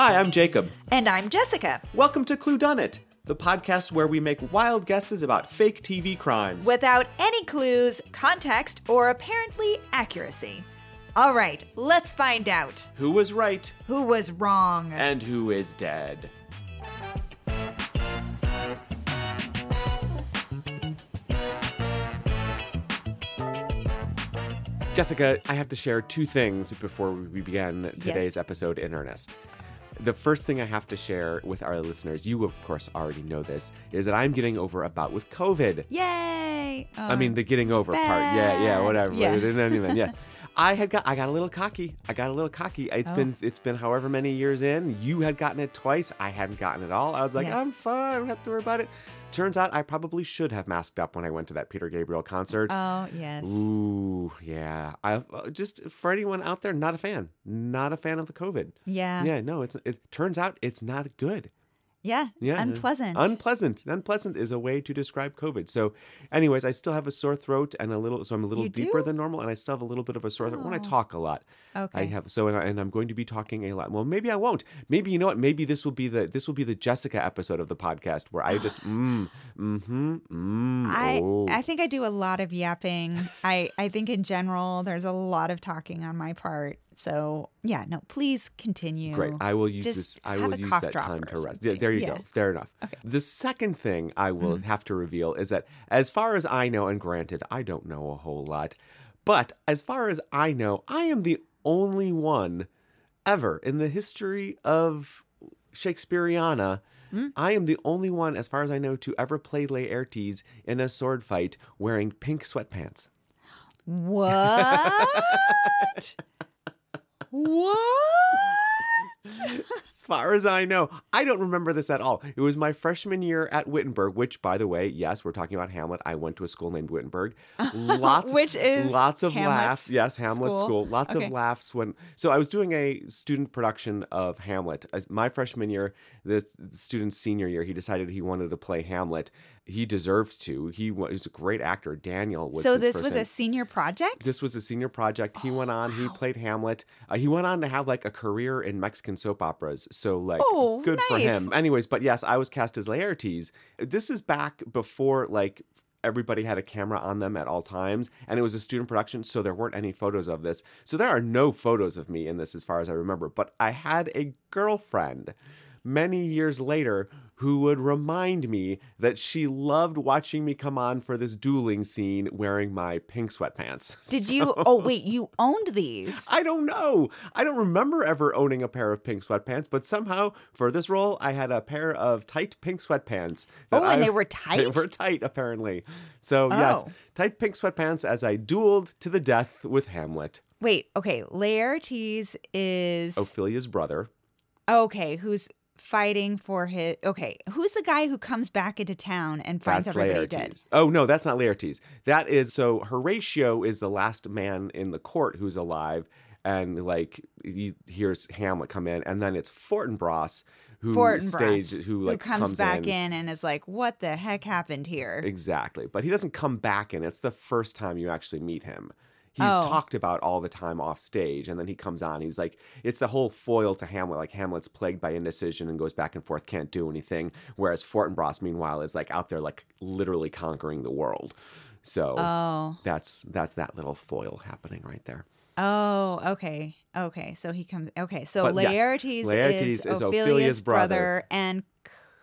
Hi, I'm Jacob. And I'm Jessica. Welcome to Cluedunnit, the podcast where we make wild guesses about fake TV crimes. Without any clues, context, or apparently accuracy. All right, let's find out who was right who was wrong. and who is dead. Jessica, I have to share two things before we begin today's Yes. episode episode in earnest. The first thing I have to share with our listeners, you of course already know this, is that I'm getting over a bout with COVID. Yay! I mean, the getting over part. Yeah, yeah, whatever. Yeah. Anyway, yeah. I had got I got a little cocky. I got a little cocky. It's Oh. been it's been however many years in. You had gotten it twice. I hadn't gotten it all. I was like, Yeah. I'm fine. I don't have to worry about it. Turns out I probably should have masked up when I went to that Peter Gabriel concert. oh, yes. Ooh, yeah. I uh, just for anyone out there, not a fan, not a fan of the COVID. Yeah. Yeah, no. It's it turns out it's not good. Yeah. Yeah. Unpleasant. Unpleasant. Unpleasant is a way to describe COVID. So, anyways, I still have a sore throat and a little, so I'm a little You deeper do? than normal, and I still have a little bit of a sore throat when I Oh. talk a lot. Okay. I have so, and, I, and I'm going to be talking a lot. Well, maybe I won't. Maybe you know what? Maybe this will be the this will be the Jessica episode of the podcast where I just mm mm-hmm mm I, oh. I think I do a lot of yapping. I, I think in general, there's a lot of talking on my part. So, yeah, no, please continue. Great. I will use Just this. I will use that time to rest. Yeah, there you Yeah. go. Fair enough. Okay. The second thing I will Mm. have to reveal is that, as far as I know, and granted, I don't know a whole lot, but as far as I know, I am the only one ever in the history of Shakespeareana. Mm. I am the only one, as far as I know, to ever play Laertes in a sword fight wearing pink sweatpants. What? what? As far as I know, I don't remember this at all. It was my freshman year at Wittenberg, which, by the way, yes, we're talking about Hamlet. I went to a school named Wittenberg. Lots, Which is lots of Hamlet's laughs. Yes, Hamlet school. school? Lots Okay. of laughs when. So I was doing a student production of Hamlet. As my freshman year, the student's senior year, he decided he wanted to play Hamlet. He deserved to. He wa- he was a great actor. Daniel was. So this first was a senior project? This was a senior project. He went on. He played Hamlet. Uh, he went on to have like a career in Mexican soap operas. So like, Oh, good for him. Anyways, but yes, I was cast as Laertes. This is back before like everybody had a camera on them at all times, and it was a student production, so there weren't any photos of this. So there are no photos of me in this, as far as I remember. But I had a girlfriend many years later who would remind me that she loved watching me come on for this dueling scene wearing my pink sweatpants. Did you? Oh, wait, you owned these. I don't know. I don't remember ever owning a pair of pink sweatpants, but somehow for this role, I had a pair of tight pink sweatpants. Oh, and I- they were tight? They were tight, apparently. So, yes, Oh. tight pink sweatpants as I dueled to the death with Hamlet, Wait, okay. Laertes is Ophelia's brother. okay. Who's fighting for his? Okay, who's the guy who comes back into town and finds That's everybody Laertes. dead? Oh no, that's not Laertes. That is so Horatio is the last man in the court who's alive, and like he hears Hamlet come in, and then it's Fortinbras who Fortinbras, stage who like comes, back in. and is like, "What the heck happened here?" Exactly. But he doesn't come back in. It's the first time you actually meet him. He's Oh. talked about all the time off stage, and then he comes on. He's like, it's the whole foil to Hamlet. Like Hamlet's plagued by indecision and goes back and forth, can't do anything. Whereas Fortinbras, meanwhile, is like out there, like literally conquering the world. So Oh, that's that's that little foil happening right there. oh, okay, okay. So he comes. Okay, so But yes, Laertes, Laertes is, is Ophelia's, Ophelia's brother. brother, and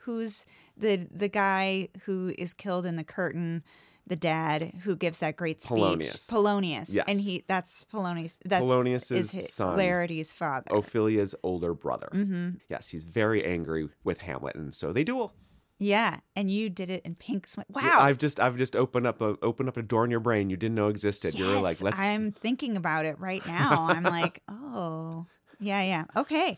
who's the the guy who is killed in the curtain? The dad who gives that great speech, Polonius. Polonius, Yes. and he that's Polonius. That's Polonius's is his, son. Laertes' father. Ophelia's older brother. Mm-hmm. Yes, he's very angry with Hamlet, and so they duel. Yeah, and you did it in pink sweat. Wow. Yeah, I've just I've just opened up a opened up a door in your brain you didn't know existed. You're Yes, like, let's I'm thinking about it right now. I'm like, oh, yeah, yeah. Okay.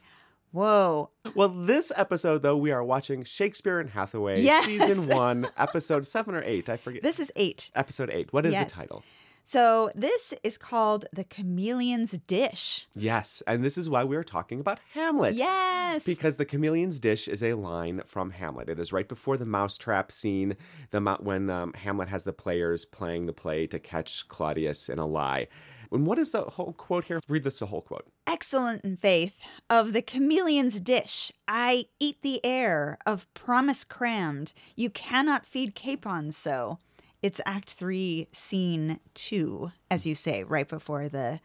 Whoa. Well, this episode though, we are watching Shakespeare and Hathaway, Yes. season one, episode seven or eight. I forget. This is eight. episode eight. What is Yes. the title? So this is called The Chameleon's Dish. Yes, and this is why we are talking about Hamlet. Yes. Because the chameleon's dish is a line from Hamlet. It is right before the mousetrap scene, the mo- when um, Hamlet has the players playing the play to catch Claudius in a lie. And what is the whole quote here? Read this the whole quote. Excellent in faith of the chameleon's dish. I eat the air of promise crammed. You cannot feed capons so. It's Act Three, Scene Two, as you say, right before the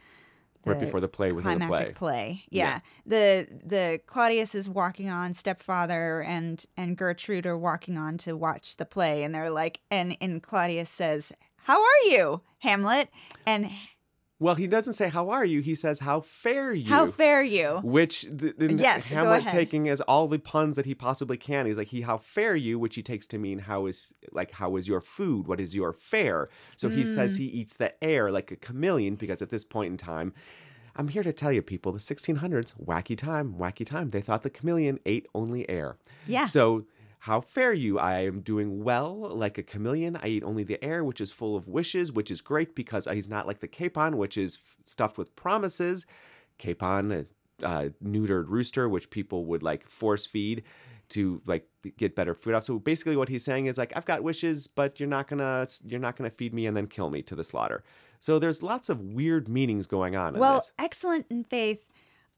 right before the play within the play. climactic play. Yeah. The the Claudius is walking on, stepfather and and Gertrude are walking on to watch the play, and they're like, and and Claudius says, "How are you, Hamlet?" And Well, he doesn't say how are you. He says how fare you. how fare you? Which th- th- Yes, Hamlet taking as all the puns that he possibly can. He's like he how fare you, which he takes to mean how is like how is your food? What is your fare? So he Mm. says he eats the air like a chameleon because at this point in time, I'm here to tell you people, the 1600s, wacky time, wacky time. They thought the chameleon ate only air. Yeah. So how fare you? I am doing well like a chameleon. I eat only the air, which is full of wishes, which is great because he's not like the capon, which is f- stuffed with promises. Capon, a uh, neutered rooster, which people would like force feed to like get better food off. So basically, what he's saying is like, I've got wishes, but you're not gonna you're not gonna feed me and then kill me to the slaughter. So there's lots of weird meanings going on in Well, excellent in faith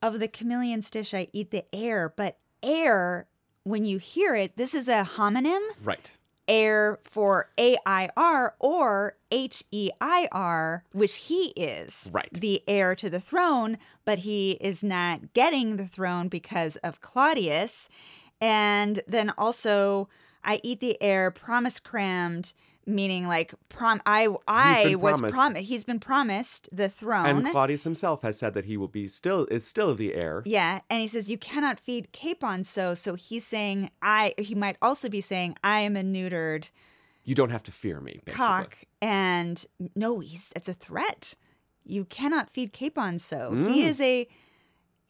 of the chameleon's dish. I eat the air, but air. When you hear it, this is a homonym. Right. air for A I R or H E I R, which he is. Right. The heir to the throne, but he is not getting the throne because of Claudius. And then also, I eat the air, promise crammed, meaning like prom. I I was promised. promised. He's been promised the throne. And Claudius himself has said that he will be still is still the heir. Yeah, and he says you cannot feed capon so. So he's saying I. He might also be saying I am a neutered You don't have to fear me. Basically. cock and no he's it's a threat you cannot feed capon so he Mm. is a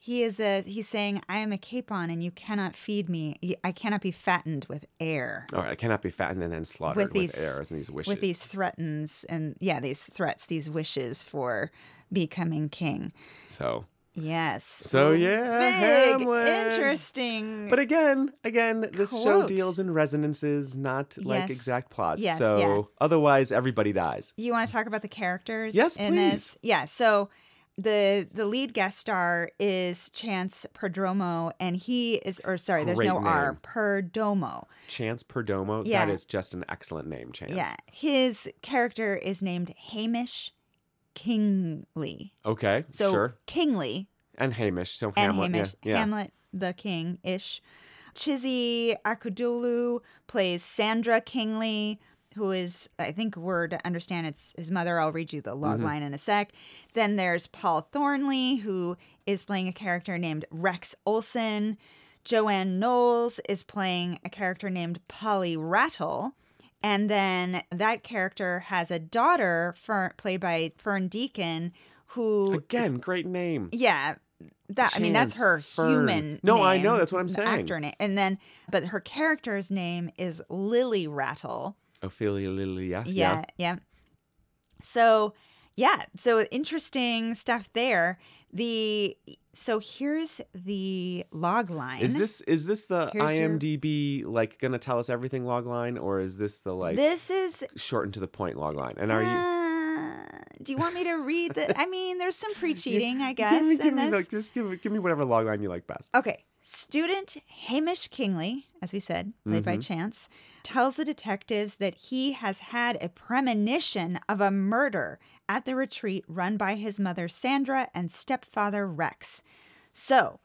he is a he's saying i am a capon and you cannot feed me i cannot be fattened with air All right, I cannot be fattened and then slaughtered with, these- heirs and these wishes. with these threatens and yeah these threats these wishes for becoming king so, yes so yeah, big Hamlet. interesting But again, again, this show deals in resonances, not like exact plots. Yes, so yeah. otherwise, everybody dies. you want to talk about the characters Yes, in please. this yeah so the the lead guest star is chance perdomo and he is or sorry there's Great no r perdomo Chance Perdomo. Yeah. That is just an excellent name, Chance. yeah his character is named hamish kingly Okay. so sure. kingly And Hamish. So and Hamlet. hamish yeah. yeah. hamlet the king ish chizzy akudolu plays sandra kingly who is i think we're to understand it's his mother i'll read you the log Mm-hmm. line in a sec then there's paul thornley who is playing a character named rex olson joanne knowles is playing a character named polly rattle and then that character has a daughter Fern, played by fern deacon who Again, great name. yeah. That I mean that's her Fern. human No, I know, that's what I'm saying. Actor name. And then but her character's name is Lily Rattle. Ophelia Lilia. Yeah, yeah. yeah. So, yeah, so interesting stuff there. The so here's the log line. Is this is this the Here's your- IMDb like gonna tell us everything log line, or is this the like this is shortened to the point log line? And are you uh, Uh, do you want me to read the I mean there's some pre-cheating, I guess, give me, give me like just give give me whatever log line you like best. Okay. Student Hamish Kingley, as we said, played by mm-hmm. Chance, tells the detectives that he has had a premonition of a murder at the retreat run by his mother Sandra and stepfather Rex. So,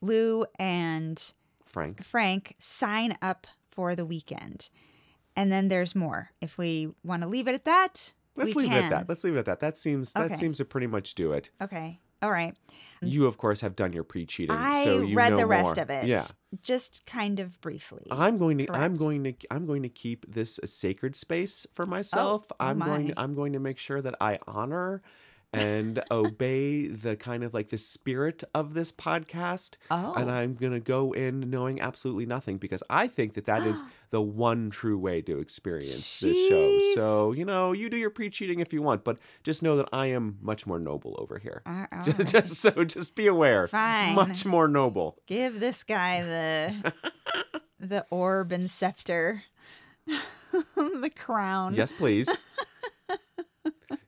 Lou and Frank. Frank sign up for the weekend. And then there's more. If we want to leave it at that, Let's we leave can. it at that. Let's leave it at that. That seems that seems to pretty much do it. Okay. All right. Mm-hmm. You of course have done your pre-cheating, I so you read know the rest more. of it. Yeah. Just kind of briefly. I'm going to I'm going to I'm going to keep this a sacred space for oh, myself. oh I'm going my. I'm going to make sure that I honor and obey the kind of like the spirit of this podcast. Oh. And I'm going to go in knowing absolutely nothing because I think that that is the one true way to experience this show. So, you know, you do your pre-cheating if you want, but just know that I am much more noble over here. All Just, right. just so just be aware. Fine. Much more noble. Give this guy the the orb and scepter, the crown. Yes, please.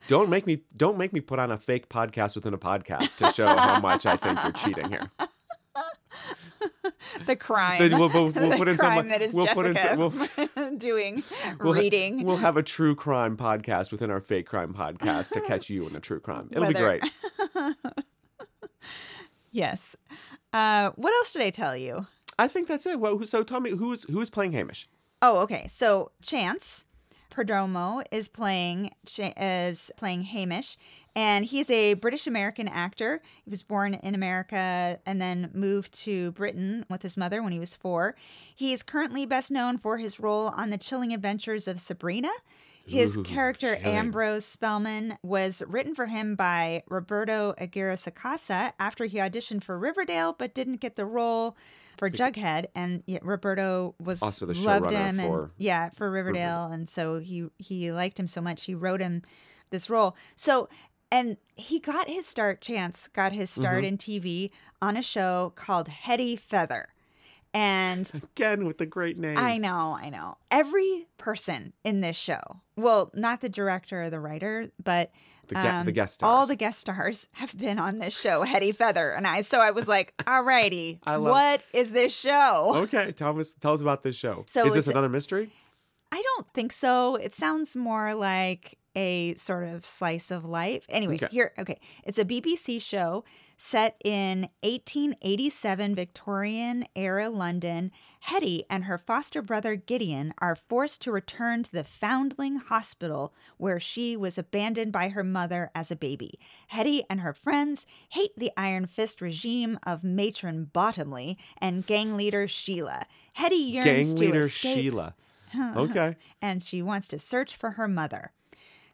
Don't make me don't make me put on a fake podcast within a podcast to show how much I think you're cheating here. the crime. We'll, we'll, we'll the put in crime some. that is we'll put in Jessica some, doing reading. We'll have a true crime podcast within our fake crime podcast to catch you in a true crime. It'll be great. yes. Uh, what else did I tell you? I think that's it. Well, so tell me who's who's playing Hamish? Oh, okay. So Chance Perdomo is playing is playing Hamish, and he's a British American actor. He was born in America and then moved to Britain with his mother when he was four. He is currently best known for his role on the Chilling Adventures of Sabrina. His Ooh, character chilling. Ambrose Spellman was written for him by Roberto Aguirre Sacasa after he auditioned for Riverdale but didn't get the role for Jughead. And yeah, Roberto was Also the loved him and yeah for Riverdale, and so he he liked him so much he wrote him this role. So and he got his start. Chance got his start Mm-hmm. in TV on a show called Hetty Feather, and Again with the great names. I know, I know. Every person in this show, well, not the director or the writer, but The, ge- the um, guest all stars. the guest stars have been on this show, Hetty Feather. And I, so I was like, alrighty, I love- what is this show? Okay, tell us tell us about this show. So is this another mystery? I don't think so. It sounds more like a sort of slice of life. Anyway, Okay. here, okay. It's a BBC show set in 1887 Victorian era London. Hetty and her foster brother Gideon are forced to return to the Foundling Hospital where she was abandoned by her mother as a baby. Hetty and her friends hate the Iron Fist regime of matron Bottomley and gang leader Sheila. Hetty yearns Gang to leader escape Sheila. Okay. and she wants to search for her mother.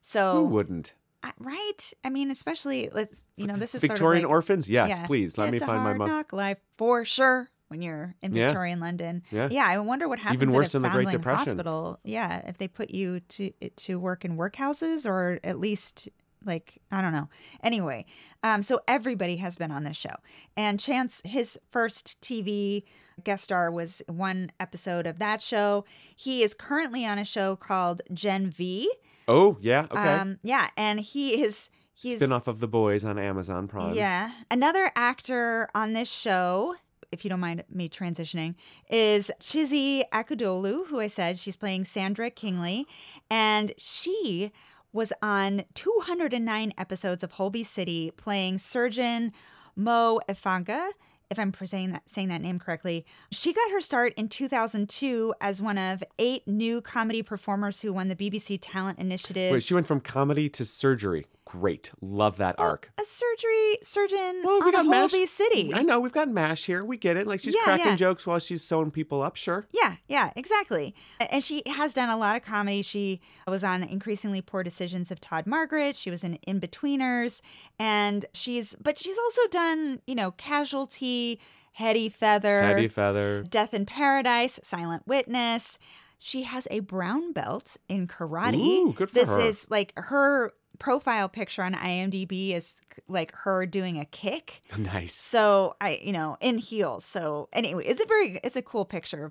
Who So, wouldn't? I- right? I mean, especially let's you know this is Victorian sort of like, orphans? Yes, yeah, please. Let me find my mom. knock life for sure when you're in Yeah. Victorian London. Yeah. yeah. I wonder what happens Even worse at a than the Great Depression. hospital. Yeah, if they put you to to work in workhouses or at least like I don't know. Anyway, um, so everybody has been on this show, and Chance, his first TV guest star was one episode of that show. He is currently on a show called Gen V. Oh, yeah. Okay. Um, yeah, and he is he's Spin off of The Boys on Amazon Prime. yeah. Another actor on this show, if you don't mind me transitioning, is Chizzy Akudolu, who I said she's playing Sandra Kingley, and she was on 209 episodes of Holby City playing surgeon Mo Effanga. If I'm saying that saying that name correctly, she got her start in 2002 as one of eight new comedy performers who won the BBC Talent Initiative. Wait, she went from comedy to surgery. Great. Love that arc. a surgery surgeon Well, we on got a. Holby City. I know we've got Mash here. We get it. Like she's Yeah, cracking yeah. jokes while she's sewing people up. Sure. Yeah, yeah, exactly. And she has done a lot of comedy. She was on Increasingly Poor Decisions of Todd Margaret. She was in Inbetweeners. And she's, but she's also done, you know, Casualty, Hetty Feather, Patty Feather. Death in Paradise, Silent Witness. She has a brown belt in karate. Ooh, good for this her. is like her profile picture on IMDb is like her doing a kick. Nice. So I, you know, in heels. So anyway, it's a very, it's a cool picture.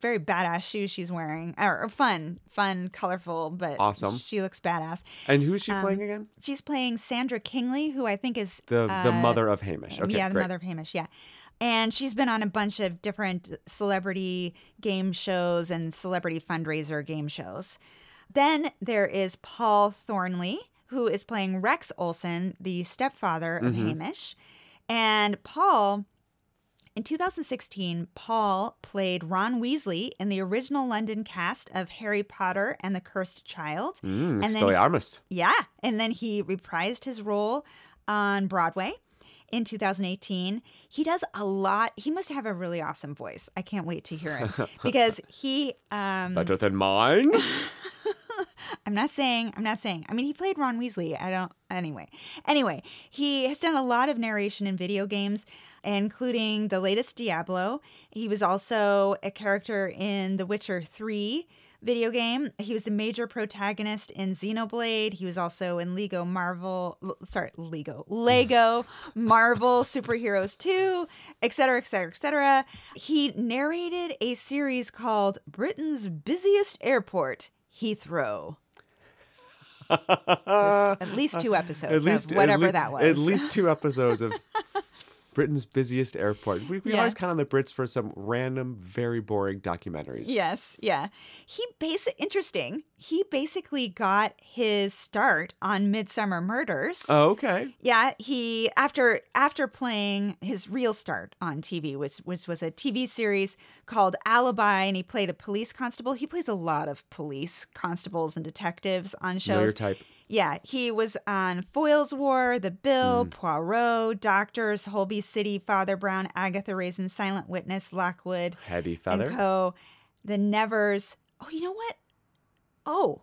Very badass shoes she's wearing, or, or fun, fun, colorful, but Awesome. She looks badass. And who's she Um, playing again? She's playing Sandra Kingley, who I think is The the uh, mother of Hamish. Okay, yeah, the great. mother of Hamish. Yeah. And she's been on a bunch of different celebrity game shows and celebrity fundraiser game shows. Then there is Paul Thornley, who is playing Rex Olson, the stepfather of Mm-hmm. Hamish. And Paul, in 2016, Paul played Ron Weasley in the original London cast of Harry Potter and the Cursed Child. Mm, And then. Yeah. And then he reprised his role on Broadway in 2018. He does a lot. He must have a really awesome voice. I can't wait to hear him because he um Better than mine. I'm not saying I'm not saying. I mean, he played Ron Weasley. I don't anyway. Anyway, he has done a lot of narration in video games including the latest Diablo. He was also a character in The Witcher 3 video game. He was the major protagonist in Xenoblade. He was also in Lego Marvel, sorry, Lego, Lego Marvel Superheroes 2, etc., etc., etc. He narrated a series called Britain's Busiest Airport, Heathrow. at least two episodes of whatever le- that was. At least two episodes of Britain's busiest airport. We, we Yeah. always count on the Brits for some random, very boring documentaries. Yes, yeah. He basic interesting. He basically got his start on Midsomer Murders. Oh, okay. Yeah, he after after playing his real start on TV was was was a TV series called Alibi, and he played a police constable. He plays a lot of police constables and detectives on shows. type. Yeah, he was on Foyle's War, The. Bill, Poirot, Doctors, Holby City, Father Brown, Agatha Raisin, Silent Witness, Lockwood, Heavy feather. and Co. The Nevers. Oh, you know what? Oh,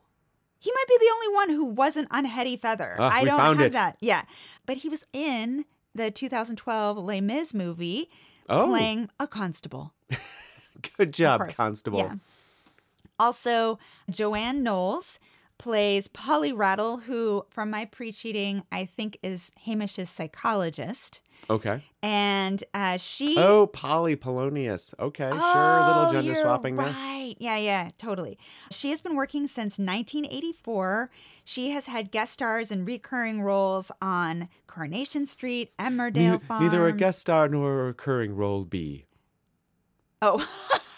he might be the only one who wasn't on Hetty Feather. Ah, I don't have it. that. Yeah, but he was in the 2012 Les Mis movie Oh, playing a constable. good job. Constable. Yeah. Also, Joanne Knowles plays Polly Rattle, who, from my pre-cheating, I think is Hamish's psychologist. Okay. And uh, she Oh, Polly Polonius. Okay, sure. Little Oh, gender swapping there. Right. Yeah, yeah, totally. She has been working since 1984. She has had guest stars and recurring roles on Coronation Street, Emmerdale Neither, Farms. neither a guest star nor a recurring role B. Oh.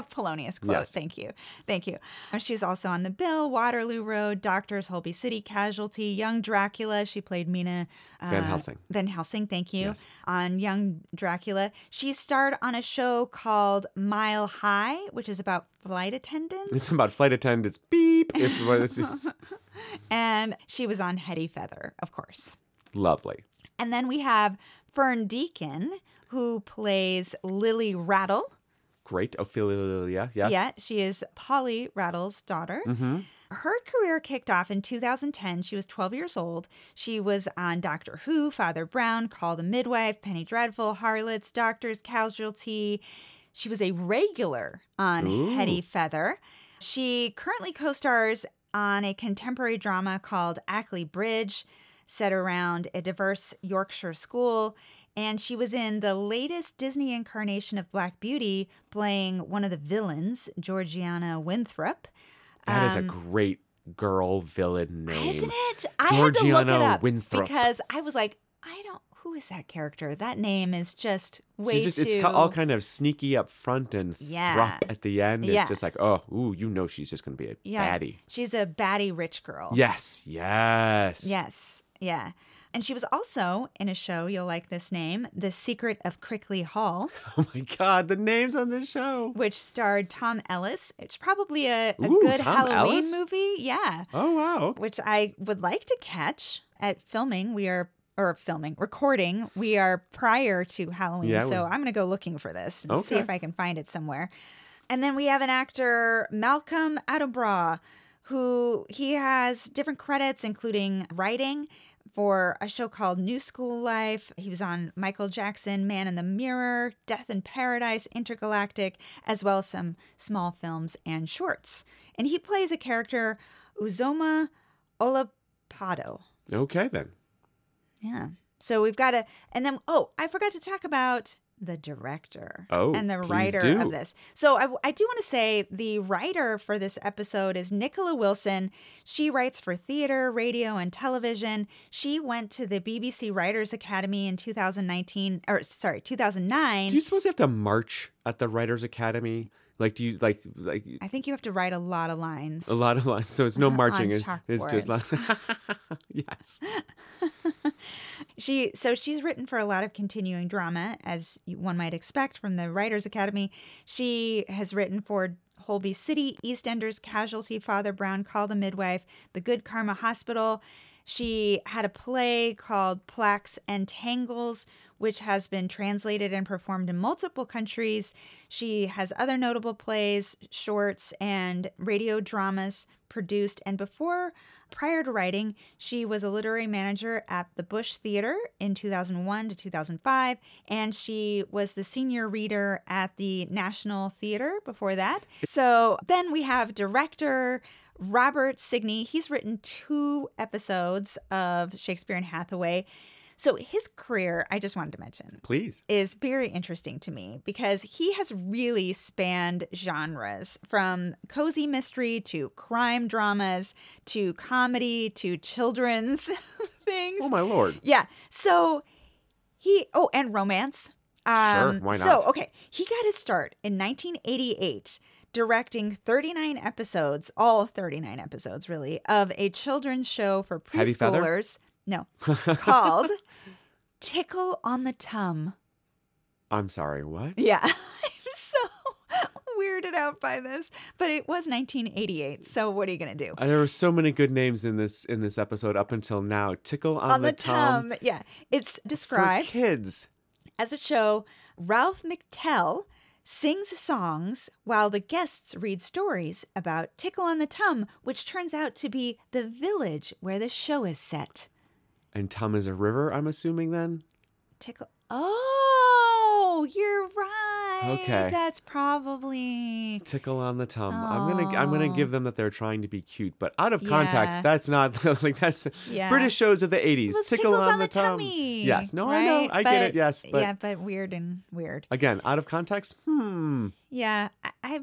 Polonius quote. Yes. Thank you. Thank you. She's also on The Bill, Waterloo Road, Doctors, Holby City, Casualty, Young Dracula. She played Mina uh, Van Helsing. Van Helsing, thank you. Yes. On Young Dracula. She starred on a show called Mile High, which is about flight attendants. It's about flight attendants. Beep. If just and she was on Hetty Feather, of course. lovely. And then we have Fern Deacon, who plays Lily Rattle. Great. Ophelia. Yes. Yeah, she is Polly Rattle's daughter. Mm-hmm. Her career kicked off in 2010. She was 12 years old. She was on Doctor Who, Father Brown, Call the Midwife, Penny Dreadful, Harlots, Doctors, Casualty. She was a regular on Ooh. Hetty Feather. She currently co stars on a contemporary drama called Ackley Bridge, set around a diverse Yorkshire school. And she was in the latest Disney incarnation of Black Beauty, playing one of the villains, Georgiana Winthrop. That is a Um, great girl villain name. Isn't it? I had to look it up Winthrop. because I was like, I don't. Who is that character? That name is just way She just, too. It's all kind of sneaky up front and Yeah. thrup at the end. It's Yeah. just like, oh, ooh, you know she's just going to be a yeah, baddie. She's a baddie rich girl. Yes, yes. Yes. Yeah. And she was also in a show, you'll like this name, The Secret of Crickley Hall, Oh my God, the names on this show. which starred Tom Ellis. It's probably a, a Ooh, good Tom Halloween Ellis? movie. Yeah. Oh, wow. Which I would like to catch at filming. We are, or filming, recording. We are prior to Halloween. Yeah, so I'm going to go looking for this and see if I can find it somewhere. And then we have an actor, Malcolm Attenborough, who he has different credits, including writing for a show called New School Life. He was on Michael Jackson, Man in the Mirror, Death in Paradise, Intergalactic, as well as some small films and shorts. And he plays a character, Uzoma Olapado. Okay, then. Yeah. So we've got a, and then, oh, I forgot to talk about the director Oh, and the writer do. of this. So I, I do want to say the writer for this episode is Nicola Wilson. She writes for theater, radio, and television. She went to the BBC Writers Academy in 2019, or sorry, 2009. Do you suppose you have to march at the Writers Academy? Like, do you, like, like, I think you have to write a lot of lines. a lot of lines? So it's no marching. It's, it's just like, yes. She so she's written for a lot of continuing drama, as one might expect from the Writers Academy. She has written for Holby City, EastEnders, Casualty, Father Brown, Call the Midwife, The Good Karma Hospital. She had a play called Plaques and Tangles, which has been translated and performed in multiple countries. She has other notable plays, shorts, and radio dramas produced. And before, prior to writing, she was a literary manager at the Bush Theater in 2001 to 2005. And she was the senior reader at the National Theater before that. So then we have director. Robert Signy, he's written two episodes of Shakespeare and Hathaway. So his career, I just wanted to mention, Please. is very interesting to me because he has really spanned genres from cozy mystery to crime dramas to comedy to children's things. Oh my lord. Yeah. So he oh and romance. Um, why not? So okay, he got his start in 1988 directing 39 episodes, all 39 episodes really, of a children's show for preschoolers. No, called Tickle on the Tum. I'm sorry. What? Yeah, I'm so weirded out by this, but it was 1988. So what are you gonna do? Uh, There were so many good names in this in this episode up until now. Tickle on, the, tum. Tum. Yeah, it's For described kids. as a show. Ralph McTell sings songs while the guests read stories about Tickle on the Tum, which turns out to be the village where the show is set. And tum is a river, I'm assuming then? Tickle. Oh, you're right. Okay. That's probably. Tickle on the tum. I'm gonna I'm gonna Oh. give them that they're trying to be cute, but out of context, Yeah. that's not like that's Yeah. British shows of the 80s. Well, it's Tickle on, the, tum. tummy. Yes. No, I know. right? I get it. But- Yes, but yeah, but weird and weird. again, out of context. Hmm. Yeah, I, I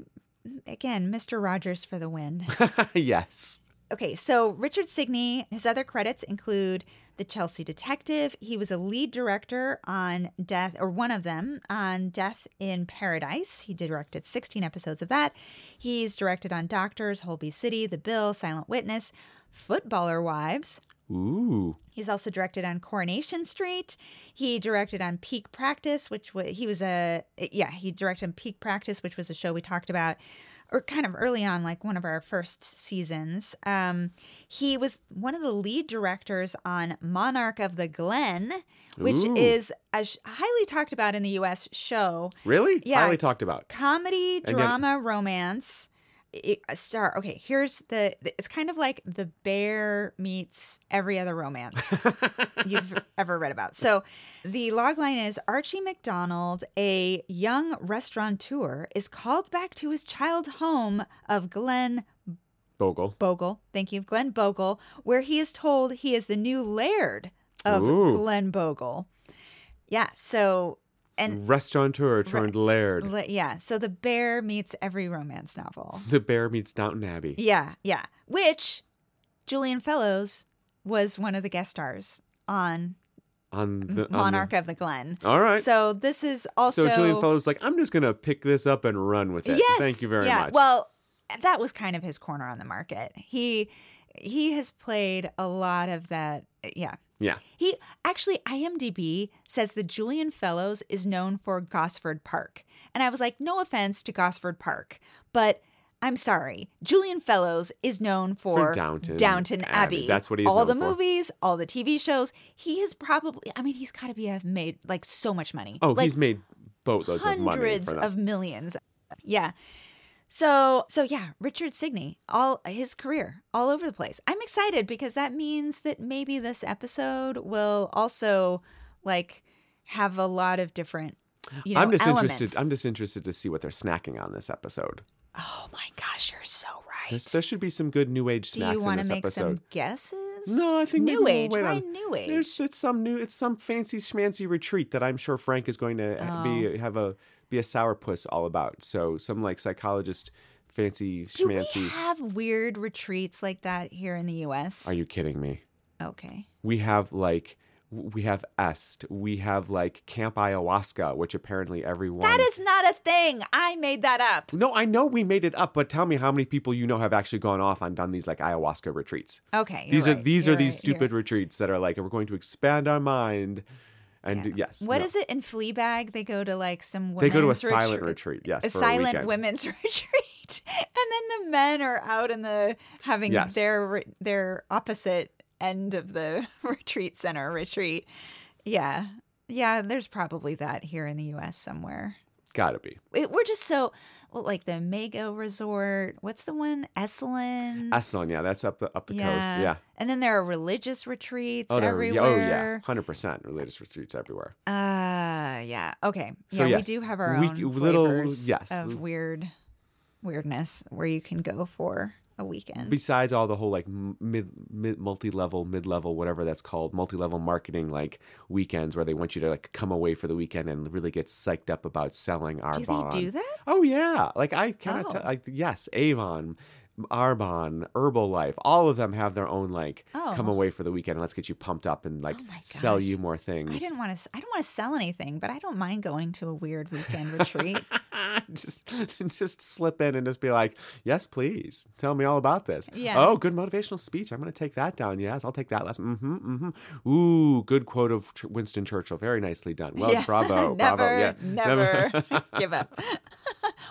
again, Mr. Rogers for the win. yes. Okay, so Richard Signy, his other credits include The Chelsea Detective. He was a lead director on Death, or one of them, on Death in Paradise. He directed 16 episodes of that. He's directed on Doctors, Holby City, The Bill, Silent Witness, Footballer Wives. Ooh. He's also directed on Coronation Street. He directed on Peak Practice, which was he was a yeah he directed on Peak Practice, which was a show we talked about, or kind of early on, like one of our first seasons. Um, he was one of the lead directors on Monarch of the Glen, which Ooh. is a highly talked about in the U.S. show Really? Yeah. Highly talked about. comedy, And drama, romance. It, a star. Okay, here's the. It's kind of like the bear meets every other romance you've ever read about. So, the logline is Archie McDonald, a young restaurateur, is called back to his child home of Glen Bogle. Bogle. Thank you, Glen Bogle, where he is told he is the new laird of Ooh. Glen Bogle. Yeah. So, and Restaurateur turned laird. Li- Yeah. So the bear meets every romance novel. The bear meets Downton Abbey. Yeah. Yeah. Which Julian Fellowes was one of the guest stars on On the on Monarch of the Glen. All right. So this is also. So Julian Fellowes like, I'm just gonna pick this up and run with it. Yes. Thank you very yeah. much. Well, that was kind of his corner on the market. He he has played a lot of that. Yeah. Yeah. He actually IMDb says that Julian Fellowes is known for Gosford Park. And I was like, no offense to Gosford Park, but I'm sorry. Julian Fellowes is known for, For Downton Downton Abbey. Abbey. That's what he's All the for. movies, all the TV shows. He has probably I mean, he's gotta be have made like so much money. Oh, like, he's made boatloads of money hundreds of millions. Yeah. So so yeah, Richard Signy, all his career, all over the place. I'm excited because that means that maybe this episode will also like have a lot of different you know, I'm just elements. interested. I'm just interested to see what they're snacking on this episode. oh my gosh, you're so right. There's, there should be some good new age Do snacks you in want to make episode. some guesses? No, I think maybe new we'll age. wait Why on- new age? There's it's some new it's some fancy schmancy retreat that I'm sure Frank is going to be oh. have a be a sourpuss all about. So some like psychologist fancy Do schmancy. we have weird retreats like that here in the U.S.? Are you kidding me? okay? We have like we have Est. We have like Camp Ayahuasca, which apparently everyone That is not a thing. I made that up. No, I know we made it up, but tell me how many people you know have actually gone off and done these like ayahuasca retreats. Okay, these are these You're are these right. You're stupid retreats that are like we're going to expand our mind. And Yeah. yes, What no. is it in Fleabag? They go to like some They go to a silent retreat- retreat. Yes, a silent weekend. women's retreat, and then the men are out in the having Yes. their their opposite end of the retreat center retreat. Yeah, yeah. There's probably that here in the U.S. somewhere. Gotta be. It, we're just so well, like the Mago Resort. What's the one? Esalen. Esalen, yeah, that's up the up the coast. Yeah. And then there are religious retreats Oh, everywhere. oh yeah, hundred percent religious retreats everywhere. Uh yeah. Okay. So, yeah, yes, we do have our we- own little- yes. of weird weirdness where you can go for a weekend. besides all the whole like mid, mid multi-level mid-level whatever that's called multi-level marketing like weekends where they want you to like come away for the weekend and really get psyched up about selling our do Arbonne. they do that? Oh yeah, like I cannot Oh. tell. Like yes, Avon, Arbonne, Herbalife, all of them have their own like Oh. come away for the weekend and let's get you pumped up and like Oh sell you more things. I didn't want to. I don't want to sell anything, but I don't mind going to a weird weekend retreat. just just slip in and just be like, "Yes, please. Tell me all about this." Yeah. Oh, good motivational speech. I'm going to take that down. Yes, I'll take that lesson. Mhm. Mhm. Ooh, good quote of Winston Churchill. Very nicely done. Well, Yeah. bravo. never, bravo. Yeah. never give up.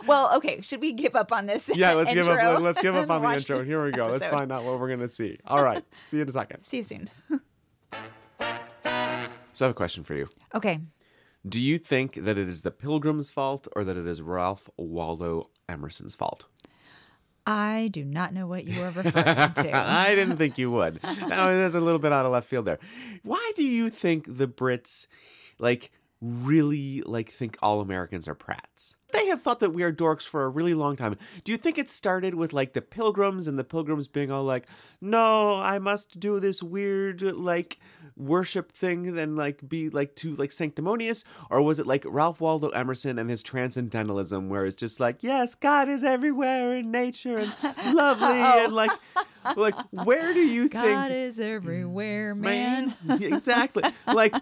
well, okay. Should we give up on this? Yeah, let's give up. Let's give up and on the intro. Here we go. Let's find out what we're going to see. All right. see you in a second. See you soon. So I have a question for you. Okay. Do you think that it is the Pilgrim's fault or that it is Ralph Waldo Emerson's fault? I do not know what you are referring to. I didn't think you would. Now, there's a little bit out of left field there. Why do you think the Brits, like, really like think all Americans are prats? They have thought that we are dorks for a really long time. Do you think it started with like the Pilgrims and the Pilgrims being all like, "No, I must do this weird like worship thing and like be like too like sanctimonious," or was it like Ralph Waldo Emerson and his transcendentalism, where it's just like, "Yes, God is everywhere in nature and lovely," oh. and like, like where do you God think? God is everywhere, man. man. exactly. Like,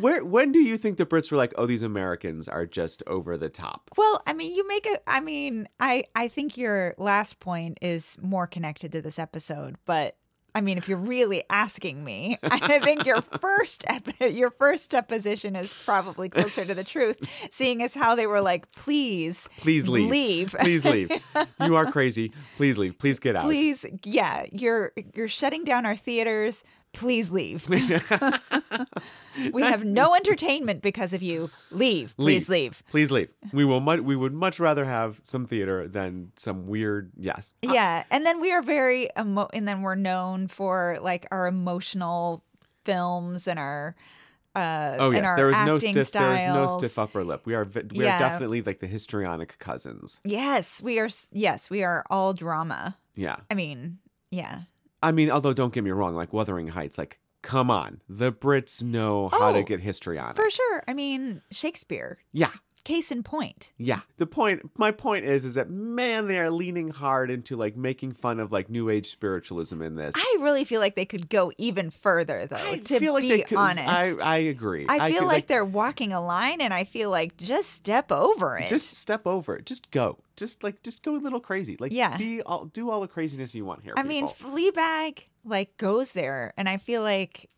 where when do you think the Brits were like, oh, these Americans are just over the top? Well, I mean, you make a. I mean, I I think your last point is more connected to this episode, but I mean, if you're really asking me, I think your first your first supposition is probably closer to the truth, seeing as how they were like, please, Please leave. leave, Please leave. You are crazy. Please leave. Please get out. please, yeah, you're you're shutting down our theaters. Please leave. we have no entertainment because of you. Leave. Please leave. Please leave. We will. Mu- we would much rather have some theater than some weird. Yes. Yeah, and then we are very emo- and then we're known for like our emotional films and our uh Oh and yes. our There is no stiff. There is no styles. stiff upper lip. We are. We Yeah. are definitely like the histrionic cousins. Yes, we are yes, we are all drama. Yeah. I mean, yeah. I mean, although don't get me wrong, like Wuthering Heights, like come on, the Brits know how to Oh, get histrionic. For sure. I mean, Shakespeare. Yeah. Case in point. Yeah. The point my point is is that man they are leaning hard into like making fun of like new age spiritualism in this. I really feel like they could go even further though, I to feel like be they could honest. I I agree. I feel could, like, they're walking a line and I feel like just step over it. just step over it. Just go. Just like just go a little crazy. Like Yeah. be all do all the craziness you want here. I mean. Fleabag like goes there, and I feel like j-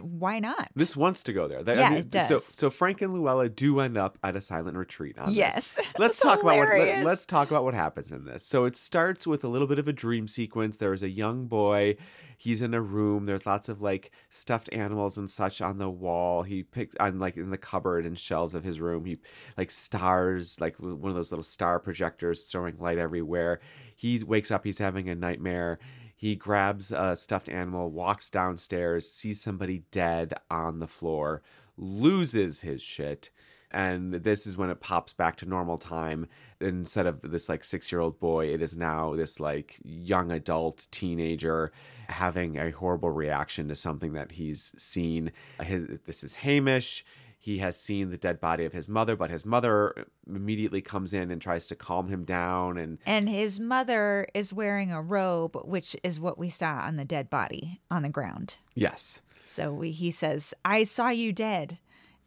why not? this wants to go there. That- Yeah, it So, does. so Frank and Luella do end up at a silent retreat. On this. Yes. Let's That's talk about what. hilarious. Let, us talk about what happens in this. So it starts with a little bit of a dream sequence. There is a young boy. He's in a room. There's lots of like stuffed animals and such on the wall. He picks on like in the cupboard and shelves of his room. He like stars, like one of those little star projectors throwing light everywhere. He wakes up. He's having a nightmare. He grabs a stuffed animal, walks downstairs, sees somebody dead on the floor, loses his shit. And this is when it pops back to normal time. Instead of this like six year old boy, it is now this like young adult teenager having a horrible reaction to something that he's seen. His, this is Hamish. He has seen the dead body of his mother, but his mother immediately comes in and tries to calm him down. And and his mother is wearing a robe, which is what we saw on the dead body on the ground. yes, So we, he says, "I saw you dead,"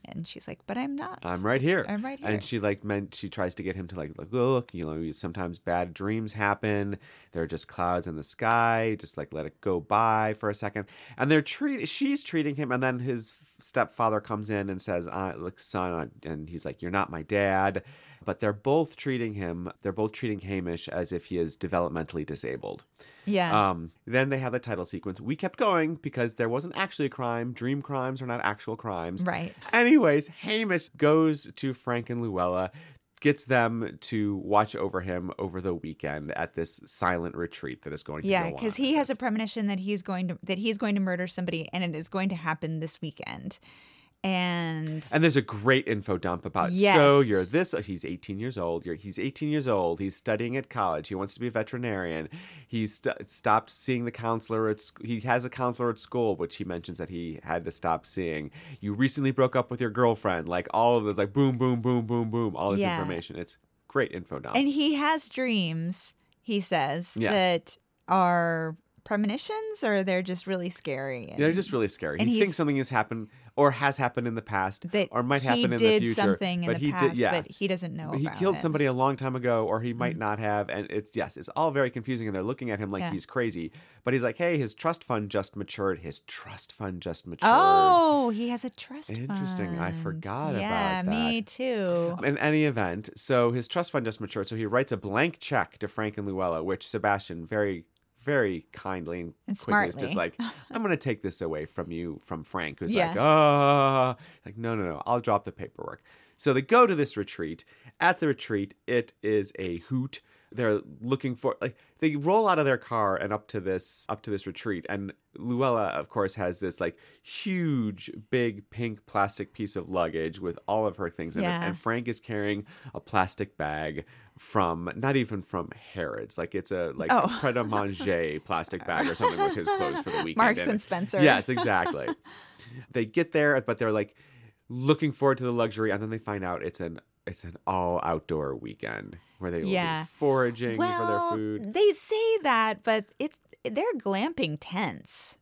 and she's like, "But I'm not. I'm right here. I'm right here." And she like meant she tries to get him to like look, look, you know, sometimes bad dreams happen. They're just clouds in the sky. Just like let it go by for a second. And they're treat she's treating him, and then his stepfather comes in and says, uh, "Look, son," and he's like, "You're not my dad." But they're both treating him. They're both treating Hamish as if he is developmentally disabled. yeah, Um, then they have the title sequence. We kept going because there wasn't actually a crime. Dream crimes are not actual crimes. right. Anyways, Hamish goes to Frank and Luella, gets them to watch over him over the weekend at this silent retreat that is going to Yeah, because he has a premonition that he's going to that he's going to murder somebody, and it is going to happen this weekend. And And there's a great info dump about Yes. so you're this he's 18 years old. You're he's 18 years old. He's studying at college. He wants to be a veterinarian. He's st- stopped seeing the counselor at sc- he has a counselor at school which he mentions that he had to stop seeing. You recently broke up with your girlfriend. Like all of this like boom boom boom boom boom all this Yeah. information. It's great info dump. and he has dreams, he says, Yes. that are premonitions or they're just really scary. And They're just really scary. and he thinks something has happened or has happened in the past that or might happen in the future did future. something in but the he past, did yeah. but he doesn't know he killed it. somebody a long time ago or he might mm-hmm. not have and it's yes it's all very confusing and they're looking at him like Yeah. he's crazy but he's like hey his trust fund just matured his trust fund just matured Oh, he has a trust fund. Interesting. I forgot yeah, about that. Yeah, me too. in any event so his trust fund just matured so he writes a blank check to frank and luella which sebastian very very kindly and, And quickly is just like i'm gonna take this away from you from frank who's Yeah. like ah. Like no no no i'll drop the paperwork. So they go to this retreat. At the retreat it is a hoot. They're looking for like they roll out of their car and up to this up to this retreat. And luella of course has this like huge big pink plastic piece of luggage with all of her things in Yeah. it and frank is carrying a plastic bag from not even from harrods like it's a like Oh. pret a manger plastic bag or something with his clothes for the weekend Marks and it. Spencer. yes exactly they get there but they're like looking forward to the luxury and then they find out it's an it's an all outdoor weekend where they will Yeah. be foraging well, for their food they say that, but it's they're glamping tents.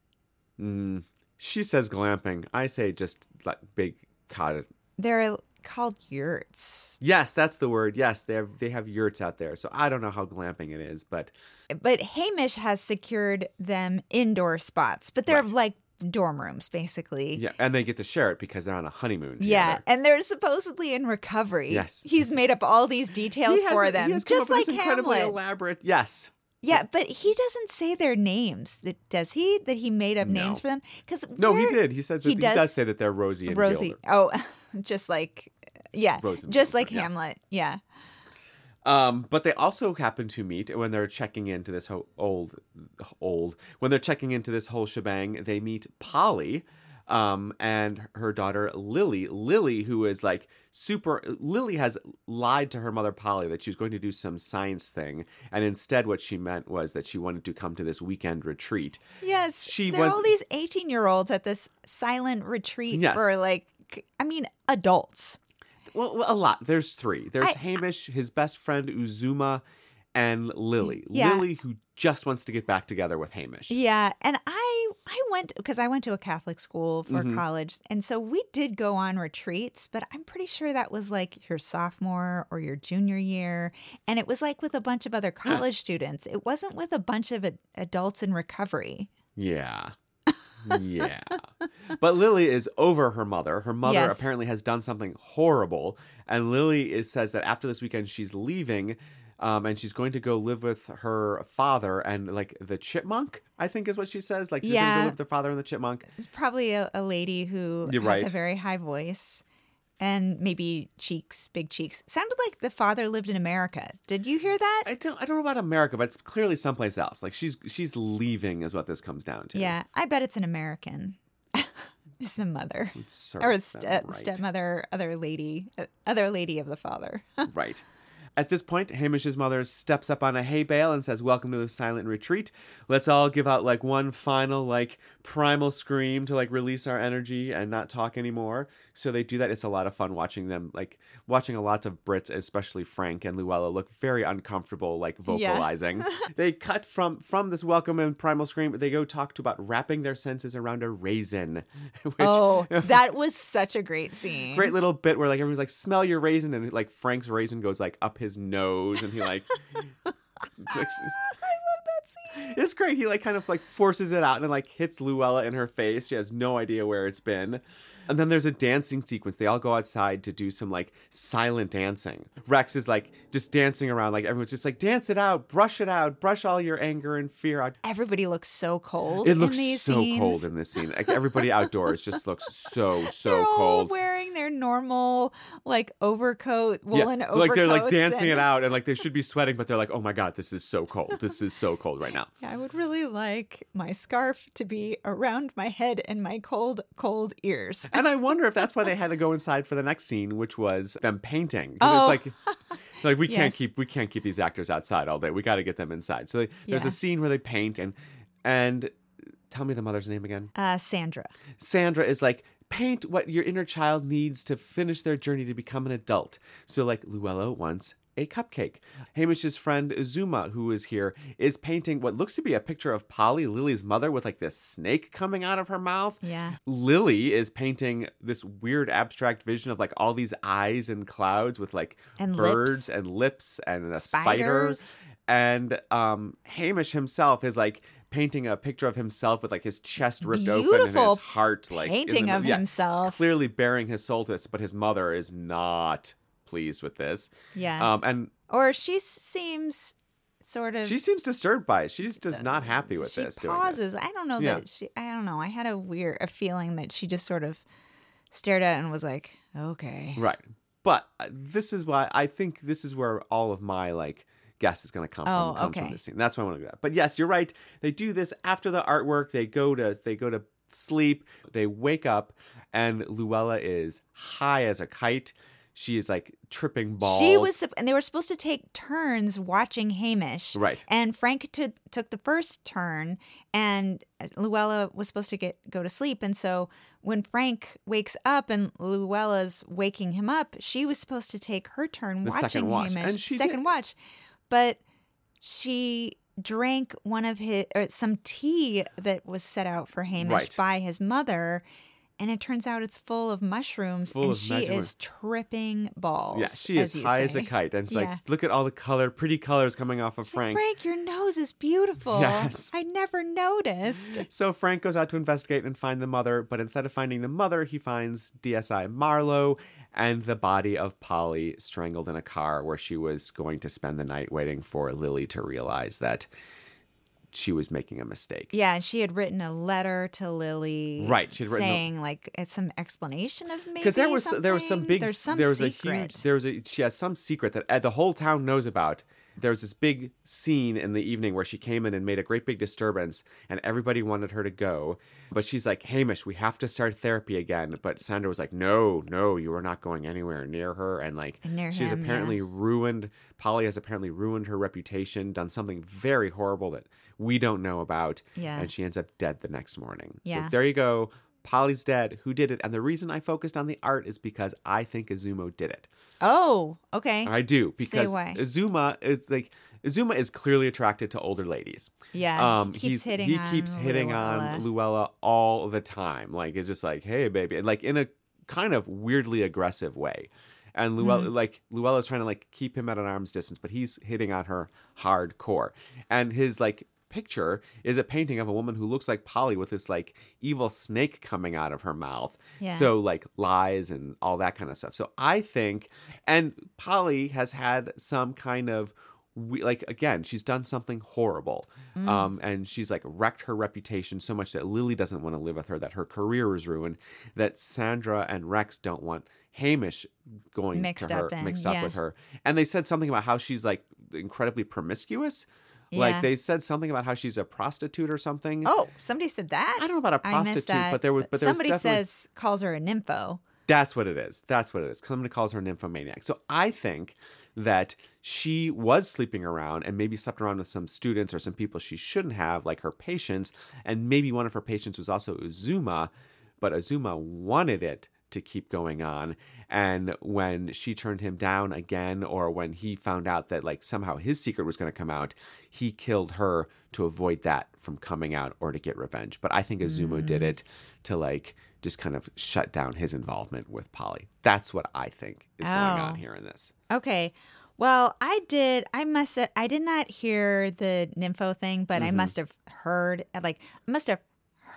mm. she says glamping i say just like big cottage They're called yurts. yes that's the word yes they have they have yurts out there so i don't know how glamping it is but But Hamish has secured them indoor spots, but they're Right. like dorm rooms basically. yeah and they get to share it because they're on a honeymoon Yeah, and they're supposedly in recovery. Yes. He's made up all these details has- for he them, just like incredibly Hamlet. elaborate yes Yeah, but he doesn't say their names. Does he? That he made up names for them? Because no he did he says that he he does- does, say that they're rosie and Rosie. Gilder. Oh, just like yeah, Rose and just like yes. Hamlet. Yeah. Um, but they also happen to meet when they're checking into this ho- old, old. When they're checking into this whole shebang, they meet Polly, um, and her daughter Lily. Lily, who is like super. Lily has lied to her mother Polly that she was going to do some science thing, and instead, what she meant was that she wanted to come to this weekend retreat. Yes. She there are all these eighteen-year-olds at this silent retreat Yes. for like, I mean, adults. Well, well, a lot. There's three. There's I- Hamish, his best friend Uzuma, and Lily. Yeah. Lily, who just wants to get back together with Hamish. Yeah, and I I went because I went to a Catholic school for Mhm. college, and so we did go on retreats. But I'm pretty sure that was like your sophomore or your junior year, and it was like with a bunch of other college students. It wasn't with a bunch of ad- adults in recovery. Yeah. Yeah. But Lily is over her mother. Her mother Yes. apparently has done something horrible. And Lily is says that after this weekend she's leaving. Um, and she's going to go live with her father and like the chipmunk, I think is what she says. Like Yeah. go live with her father and the chipmunk. It's probably a, a lady who You're has a very high voice. And maybe cheeks, big cheeks. Sounded like the father lived in America. Did you hear that? I don't I don't know about America, but it's clearly someplace else. Like she's she's leaving is what this comes down to. Yeah, I bet it's an American. it's the mother. Or st- right. stepmother, other lady, uh, other lady of the father. Right. At this point, Hamish's mother steps up on a hay bale and says, Welcome to the silent retreat. Let's all give out like one final, like primal scream to like release our energy and not talk anymore. So they do that. It's a lot of fun watching them, like watching a lot of Brits, especially Frank and Luella, look very uncomfortable, like Yeah. vocalizing. they cut from from this welcome and primal scream. They go talk to about wrapping their senses around a raisin. Which, oh, that was such a great scene. great little bit where like everyone's like smell your raisin and like frank's raisin goes like up his nose and he like flicks- it's great. He like kind of like forces it out and like hits luella in her face. She has no idea where it's been and then there's a dancing sequence they all go outside to do some like silent dancing rex is like just dancing around like everyone's just like dance it out brush it out brush all your anger and fear out Everybody looks so cold. it looks in these so scenes. cold in this scene like everybody outdoors just looks so so They're all cold wearing their normal like overcoat, woolen overcoats. like they're like dancing and- it out and like they should be sweating but they're like oh my god this is so cold this is so cold right now Yeah, I would really like my scarf to be around my head and my cold, cold ears. And I wonder if that's why they had to go inside for the next scene, which was them painting. Oh. it's like like we can't keep we can't keep these actors outside all day. We got to get them inside. So they, there's Yeah. a scene where they paint and and tell me the mother's name again. Uh, Sandra. Sandra is like, paint what your inner child needs to finish their journey to become an adult. So, like, Luella wants a cupcake. Hamish's friend Zuma, who is here, is painting what looks to be a picture of Polly, Lily's mother, with like this snake coming out of her mouth. Yeah. Lily is painting this weird abstract vision of like all these eyes and clouds with like And birds lips. and lips and a spider. Spiders. And um, Hamish himself is like painting a picture of himself with like his chest ripped open and his heart like in the painting of Yeah, himself. Clearly bearing his soul to this, but his mother is not pleased with this. Yeah. Um, and or she seems sort of. she seems disturbed by it. She's just not happy with she this. this. pauses. I don't know Yeah. that she. I don't know. I had a weird a feeling that she just sort of stared at it and was like, "Okay." Right. But uh, this is why I think this is where all of my like guess is going to come Oh, from. Comes from okay. this scene. That's why I want to do that. But yes, you're right. They do this after the artwork. They go to they go to sleep. They wake up, and Luella is high as a kite. She is like tripping balls. She was, and they were supposed to take turns watching Hamish. right. And Frank t- took the first turn, and uh, Luella was supposed to get go to sleep. And so when Frank wakes up and Luella's waking him up, she was supposed to take her turn The watching second watch. Hamish. And she second did. watch, but she drank one of his or some tea that was set out for Hamish Right. by his mother. And it turns out it's full of mushrooms, Full and of she is tripping balls. Yeah, she is high as a kite, and it's Yeah. like, look at all the color, pretty colors coming off of She's like, Frank. Frank, your nose is beautiful. Yes. I never noticed. So Frank goes out to investigate and find the mother, but instead of finding the mother, he finds DSI Marlowe and the body of Polly strangled in a car where she was going to spend the night waiting for Lily to realize that she was making a mistake. Yeah, and she had written a letter to Lily, Right, she'd written a- saying like it's some explanation of maybe Because there was there was some big There's some there was secret. a huge there was a she has some secret that uh, the whole town knows about. There was this big scene in the evening where she came in and made a great big disturbance, and everybody wanted her to go. But she's like, Hamish, we have to start therapy again. But Sandra was like, No, no, you are not going anywhere near her. And like, near she's him, yeah. apparently ruined. Polly has apparently ruined her reputation, done something very horrible that we don't know about. Yeah. And she ends up dead the next morning. Yeah. So there you go. Polly's dead. Who did it? And the reason I focused on the art is because I think Azumo did it. oh, okay. I do because why. Azuma is like Azuma is clearly attracted to older ladies. yeah, Um, he keeps he's hitting he on keeps hitting Luella. on Luella all the time. Like it's just like, hey, baby, and like in a kind of weirdly aggressive way. And Luella, Mm. like Luella's trying to like keep him at an arm's distance, but he's hitting on her hardcore. And his like picture is a painting of a woman who looks like Polly with this like evil snake coming out of her mouth. Yeah. So like lies and all that kind of stuff. So I think, and Polly has had some kind of we, like again she's done something horrible Mm. um and she's like wrecked her reputation so much that lily doesn't want to live with her that her career is ruined that sandra and rex don't want hamish going Mixed to her up in, mixed up yeah. with her and they said something about how she's like incredibly promiscuous Yeah. like they said something about how she's a prostitute or something Oh, somebody said that. i don't know about a prostitute but there was but there was somebody definitely- says calls her a nympho. that's what it is. That's what it is. Somebody calls her a nymphomaniac. So I think that she was sleeping around and maybe slept around with some students or some people she shouldn't have, like her patients. And maybe one of her patients was also Uzuma, but Azuma wanted it to keep going on. And when she turned him down again, or when he found out that like somehow his secret was going to come out, he killed her to avoid that from coming out or to get revenge. But I think Azuma did it to like just kind of shut down his involvement with Polly. That's what I think is going on Oh. here in this. Okay. Well, I did. I must. Have, I did not hear the nympho thing, but I Mm-hmm. must have heard. Like, I must have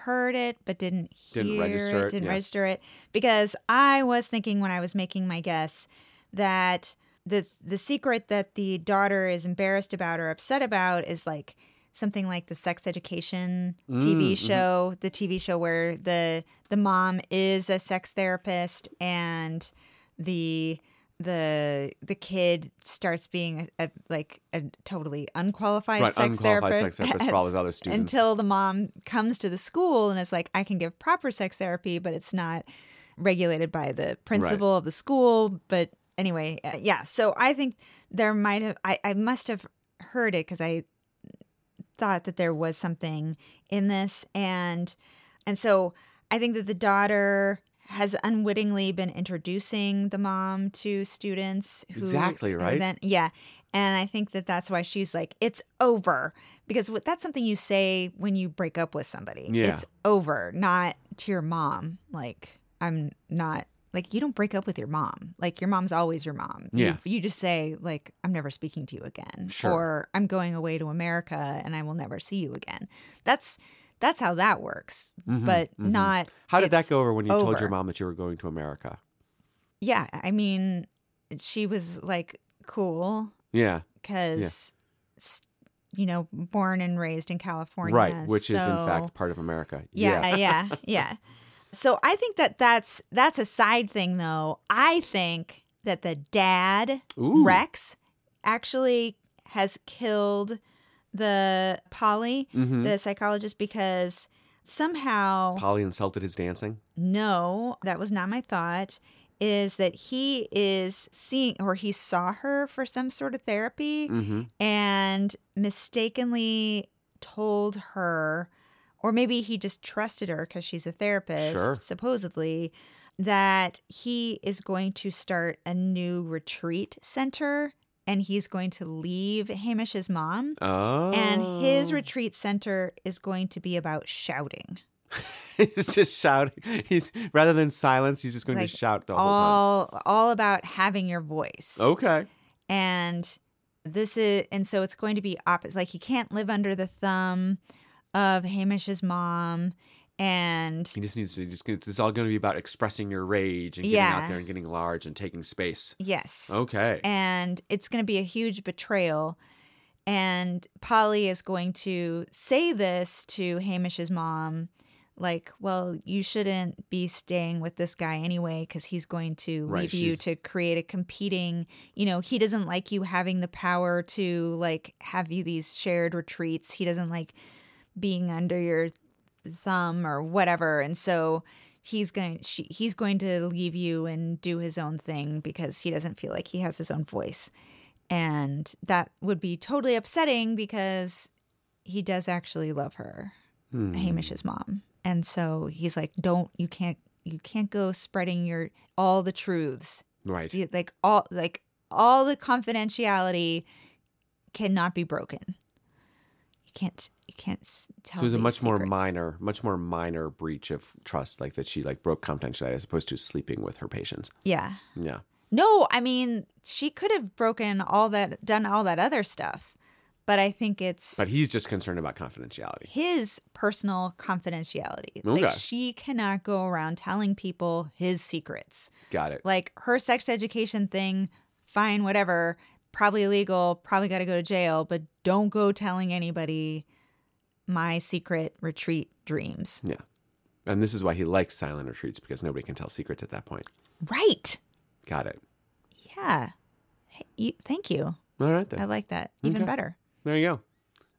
heard it, but didn't hear Didn't register it, Didn't yeah. register it because I was thinking when I was making my guess that the the secret that the daughter is embarrassed about or upset about is like something like the sex education Mm, TV mhm. show, the TV show where the the mom is a sex therapist and the the the kid starts being a, a, like a totally unqualified Right, sex unqualified therapist, sex therapist for all his other students. until the mom comes to the school and is like, I can give proper sex therapy, but it's not regulated by the principal of the school. But anyway, uh, yeah. So I think there might have, I, I must have heard it because I thought that there was something in this. And, and so I think that the daughter has unwittingly been introducing the mom to students who Exactly, right? then yeah and i think that that's why she's like it's over because that's something you say when you break up with somebody Yeah. it's over not to your mom like i'm not like you don't break up with your mom like your mom's always your mom You- Yeah. you, just say like i'm never speaking to you again Sure. or i'm going away to america and i will never see you again that's that's how that works but mhm. not How did that go over when you told your mom that you were going to America? yeah i mean she was like cool Yeah, because you know born and raised in california right. Which is in fact part of America. yeah yeah yeah so i think that that's that's a side thing though i think that the dad Ooh. rex actually has killed the polly Mhm. the psychologist because somehow Polly insulted his dancing. no, that was not my thought. Is that he is seeing or he saw her for some sort of therapy Mm-hmm. and mistakenly told her, or maybe he just trusted her because she's a therapist, Sure. supposedly, that he is going to start a new retreat center and he's going to leave Hamish's mom. Oh. And his oh. retreat center is going to be about shouting. he's just shouting. He's rather than silence, he's just going like to shout the whole all all about having your voice. Okay. And this is and so it's going to be opposite. Like he can't live under the thumb of Hamish's mom and He just needs to just it's all going to be about expressing your rage and getting out there and getting large and taking space. yes. Okay. And it's going to be a huge betrayal. And Polly is going to say this to Hamish's mom like, well, you shouldn't be staying with this guy anyway because he's going to Right, leave you to create a competing, you know, he doesn't like you having the power to like have you these shared retreats. He doesn't like being under your thumb or whatever. And so he's going she, he's going to leave you and do his own thing because he doesn't feel like he has his own voice. And that would be totally upsetting because he does actually love her, Hmm. Hamish's mom. And so he's like, "Don't you can't you can't go spreading your all the truths. Right. Like all like all the confidentiality cannot be broken. Can't you can't tell So it was a much more minor, much more minor breach of trust, like that she like broke confidentiality as opposed to sleeping with her patients. Yeah. Yeah. No, I mean, she could have broken all that, done all that other stuff, but I think it's But he's just concerned about confidentiality. his personal confidentiality. Okay. Like she cannot go around telling people his secrets. Got it. Like her sex education thing, fine, whatever, probably illegal, probably got to go to jail, but don't go telling anybody my secret retreat dreams. Yeah. And this is why he likes silent retreats because nobody can tell secrets at that point. Right. Got it. Yeah. Hey, you, thank you. All right then. I like that even Okay. better. There you go.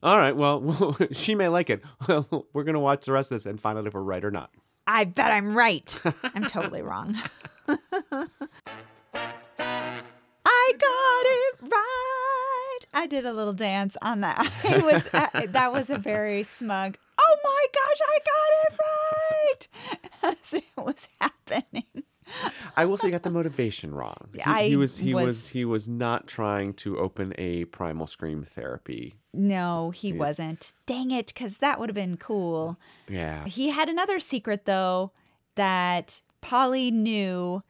All right. Well, she may like it. Well, we're going to watch the rest of this and find out if we're right or not. I bet I'm right. I'm totally wrong. I did a little dance on that. It was uh, that was a very smug. Oh my gosh, I got it right. As it was happening. I will say, you got the motivation wrong. He, I he was he was, was- he was not trying to open a primal scream therapy. No, he wasn't. Dang it, because that would have been cool. Yeah. He had another secret though that Polly knew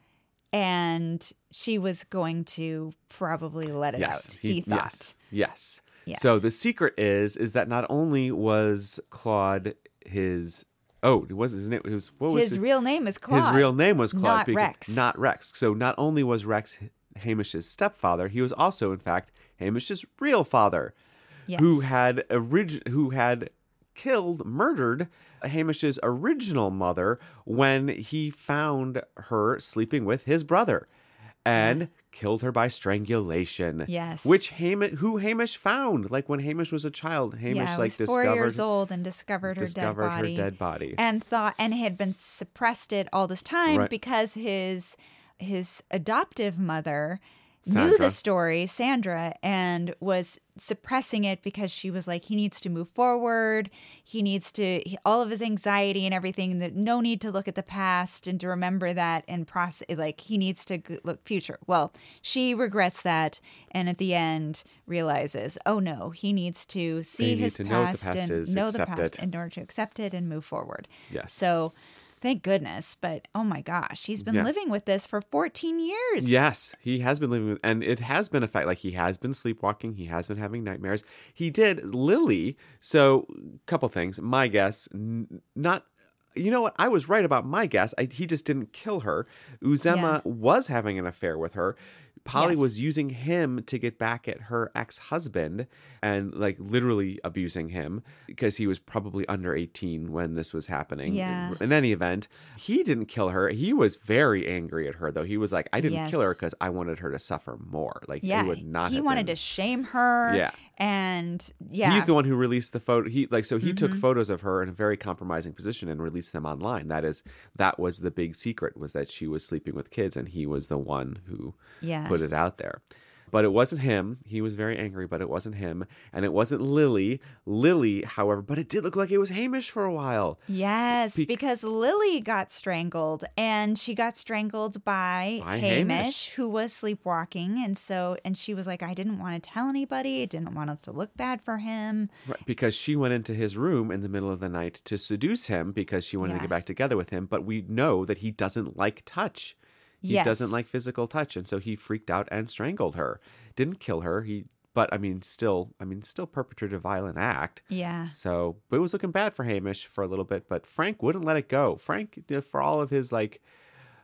and she was going to probably let it out. He, thought. Yes. Yes. Yeah. So the secret is is that not only was Claude his oh it was his name it was what was His real name is Claude. his real name was Claude not becau- Rex. not Rex. So not only was Rex Hamish's stepfather, he was also in fact Hamish's real father, who Yes. had orig- who had killed murdered Hamish's original mother when he found her sleeping with his brother and killed her by strangulation. Yes. Which Hamish, who Hamish found, like when Hamish was a child, Hamish yeah, like was four years old and discovered her discovered dead body. her dead body. and thought and had been suppressed it all this time Right. because his his adoptive mother knew the story sandra and was suppressing it because she was like he needs to move forward he needs to he- all of his anxiety and everything that no need to look at the past and to remember that and process like he needs to look future well she regrets that and at the end realizes oh no he needs to see his to know the past, past and know the past it. in order to accept it and move forward Yes. so thank goodness. But oh my gosh, he's been Yeah. living with this for 14 years. Yes, he has been living with, and it has been a fact. Like he has been sleepwalking. He has been having nightmares. He did Lily. So, couple things. My guess, n- not. You know what? I was right about my guess. I, he just didn't kill her. Uzema was having an affair with her. Polly Yes. was using him to get back at her ex husband and like literally abusing him because he was probably under 18 when this was happening. Yeah. In any event, he didn't kill her. He was very angry at her, though. He was like, I didn't Yes. kill her because I wanted her to suffer more. Like, Yeah, would not he wanted been- to shame her. Yeah. and yeah, He's the one who released the photo. He like so he took Mm-hmm. photos of her in a very compromising position and released them online. That is that was the big secret was that she was sleeping with kids and he was the one who yeah, put it out there. But it wasn't him. He was very angry, but it wasn't him. And it wasn't Lily. Lily, however, but it did look like it was Hamish for a while. yes, Bec- because Lily got strangled, and she got strangled by, By Hamish, Hamish. who was sleepwalking, and so and she was like, I didn't want to tell anybody. I didn't want it to look bad for him. Right, because she went into his room in the middle of the night to seduce him because she wanted to get back together with him. But we know that he doesn't like touch. He Yes. doesn't like physical touch, and so he freaked out and strangled her. Didn't kill her. He, but I mean, still, I mean, still perpetrated a violent act. Yeah, So, but it was looking bad for Hamish for a little bit. But Frank wouldn't let it go. Frank, for all of his like,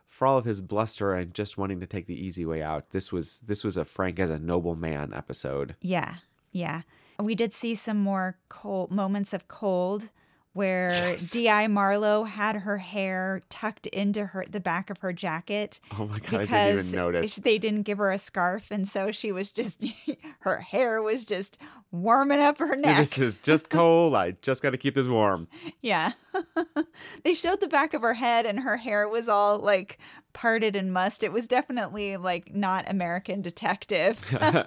for all of his bluster and just wanting to take the easy way out, this was this was a Frank as a noble man episode. Yeah, yeah. We did see some more cold moments of cold where Yes. DI Marlowe had her hair tucked into her the back of her jacket Oh my god, I because didn't even notice. they didn't give her a scarf, and so she was just her hair was just warming up her neck. This is just cold. I just got to keep this warm. Yeah. they showed the back of her head and her hair was all like parted and mussed. It was definitely like not American detective. and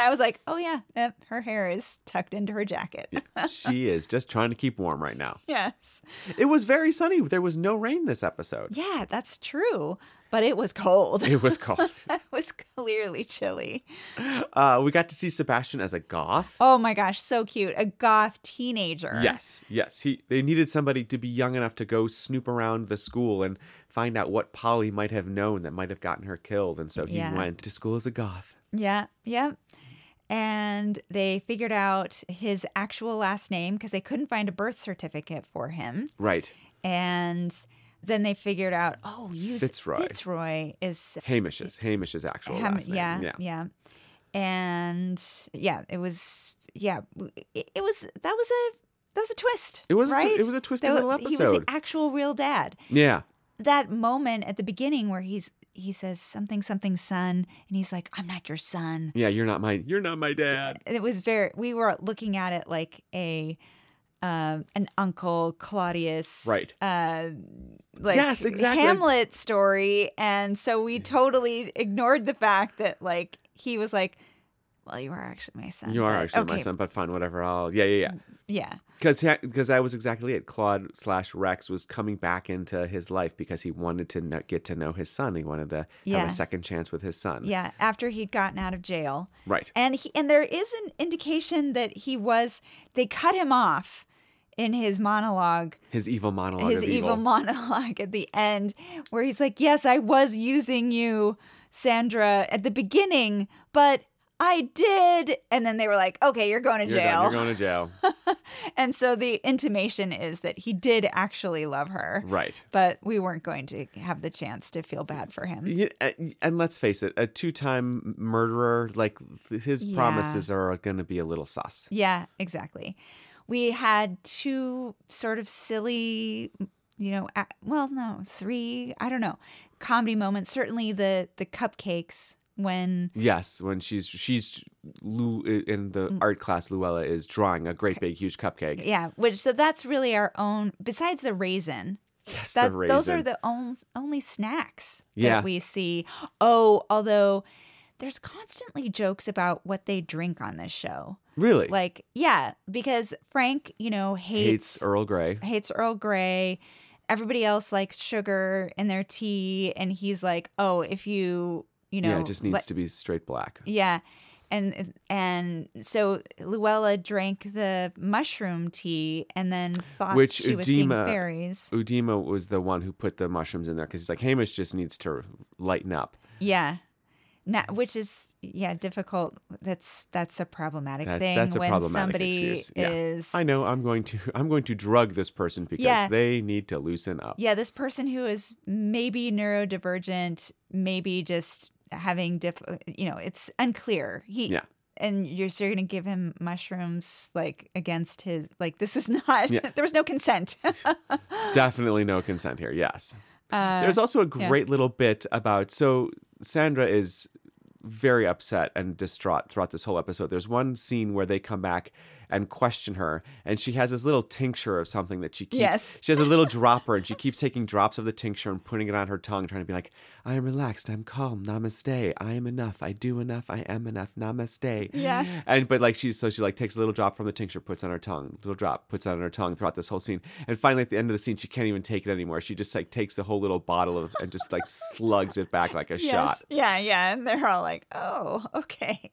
I was like, oh, yeah, her hair is tucked into her jacket. she is just trying to keep warm right now. yes. It was very sunny. There was no rain this episode. Yeah, that's true. But it was cold. It was cold. it was clearly chilly. uh, we got to see Sebastian as a goth. Oh my gosh, so cute. A goth teenager. Yes, yes. He they needed somebody to be young enough to go snoop around the school and find out what Polly might have known that might have gotten her killed, and so he Yeah. went to school as a goth. Yeah, yeah. And they figured out his actual last name because they couldn't find a birth certificate for him. Right. And then they figured out, oh, use Fitzroy. Fitzroy is Hamish's Hamish's actual Ham- last name. yeah, yeah. yeah, And yeah, it was yeah, it, it was that was a that was a twist. It was a tw- right. it was a twisty That little wa- He was the actual real dad. Yeah. That moment at the beginning where he's he says something something son and he's like I'm not your son. Yeah, you're not my you're not my dad. It was very we were looking at it like a um an uncle Claudius Right. uh like Yes, exactly. Hamlet story and so we totally ignored the fact that like he was like well you are actually my son You are but- actually my son, but fine, whatever. I'll yeah, yeah, yeah. Mm, yeah Because because that was exactly it. Claude slash Rex was coming back into his life because he wanted to know, get to know his son. He wanted to have a second chance with his son. yeah after he'd gotten out of jail Right. and he and there is an indication that he was they cut him off in his monologue His evil monologue. his evil. monologue at the end where he's like yes i was using you sandra at the beginning but i did and then they were like okay you're going to You're done. jail You're going to jail. and so the intimation is that he did actually love her right. but we weren't going to have the chance to feel bad for him Yeah, uh, and- let's face it, a two-time murderer, like his Yeah. promises are going to be a little sus. Yeah, exactly. We had two sort of silly, you know, well, no, three, I don't know, comedy moments. Certainly the the cupcakes When Yes, when she's she's Lu in the Mm. art class, Luella is drawing a great big huge cupcake. yeah, which so that's really our own. Besides the raisin, Yes, that the raisin. those are the on, only snacks Yeah. that we see. Oh, although there's constantly jokes about what they drink on this show. really Like, yeah, because Frank, you know, hates hates Earl Grey. hates Earl Grey. Everybody else likes sugar in their tea, and he's like, "Oh, if you, you know, yeah, it just needs let- to be straight black. yeah." And and so Luella drank the mushroom tea, and then thought Which she was seeing Udima- fairies. Udima was the one who put the mushrooms in there because he's like Hamish just needs to lighten up. Yeah. Which is yeah difficult. That's that's a problematic thing that's a when problematic somebody excuse. Yeah. is I know I'm going to I'm going to drug this person because Yeah. they need to loosen up. yeah this person who is maybe neurodivergent, maybe just having diff. You know, it's unclear. He Yeah. And you're so you're gonna give him mushrooms like against his like this was not Yeah. there was no consent. Definitely no consent here. Yes. uh, There's also a yeah. great little bit about so Sandra is very upset and distraught throughout this whole episode. There's one scene where they come back and question her, and she has this little tincture of something that she keeps. Yes. She has a little dropper, and she keeps taking drops of the tincture and putting it on her tongue, trying to be like, "I am relaxed. I'm calm. Namaste. I am enough. I do enough. I am enough. Namaste." Yeah. And but like she's so she like takes a little drop from the tincture, puts it on her tongue, little drop, puts it on her tongue throughout this whole scene, and finally at the end of the scene, she can't even take it anymore. She just like takes the whole little bottle of and just like slugs it back like a shot. Yeah, yeah. And they're all like, oh, okay.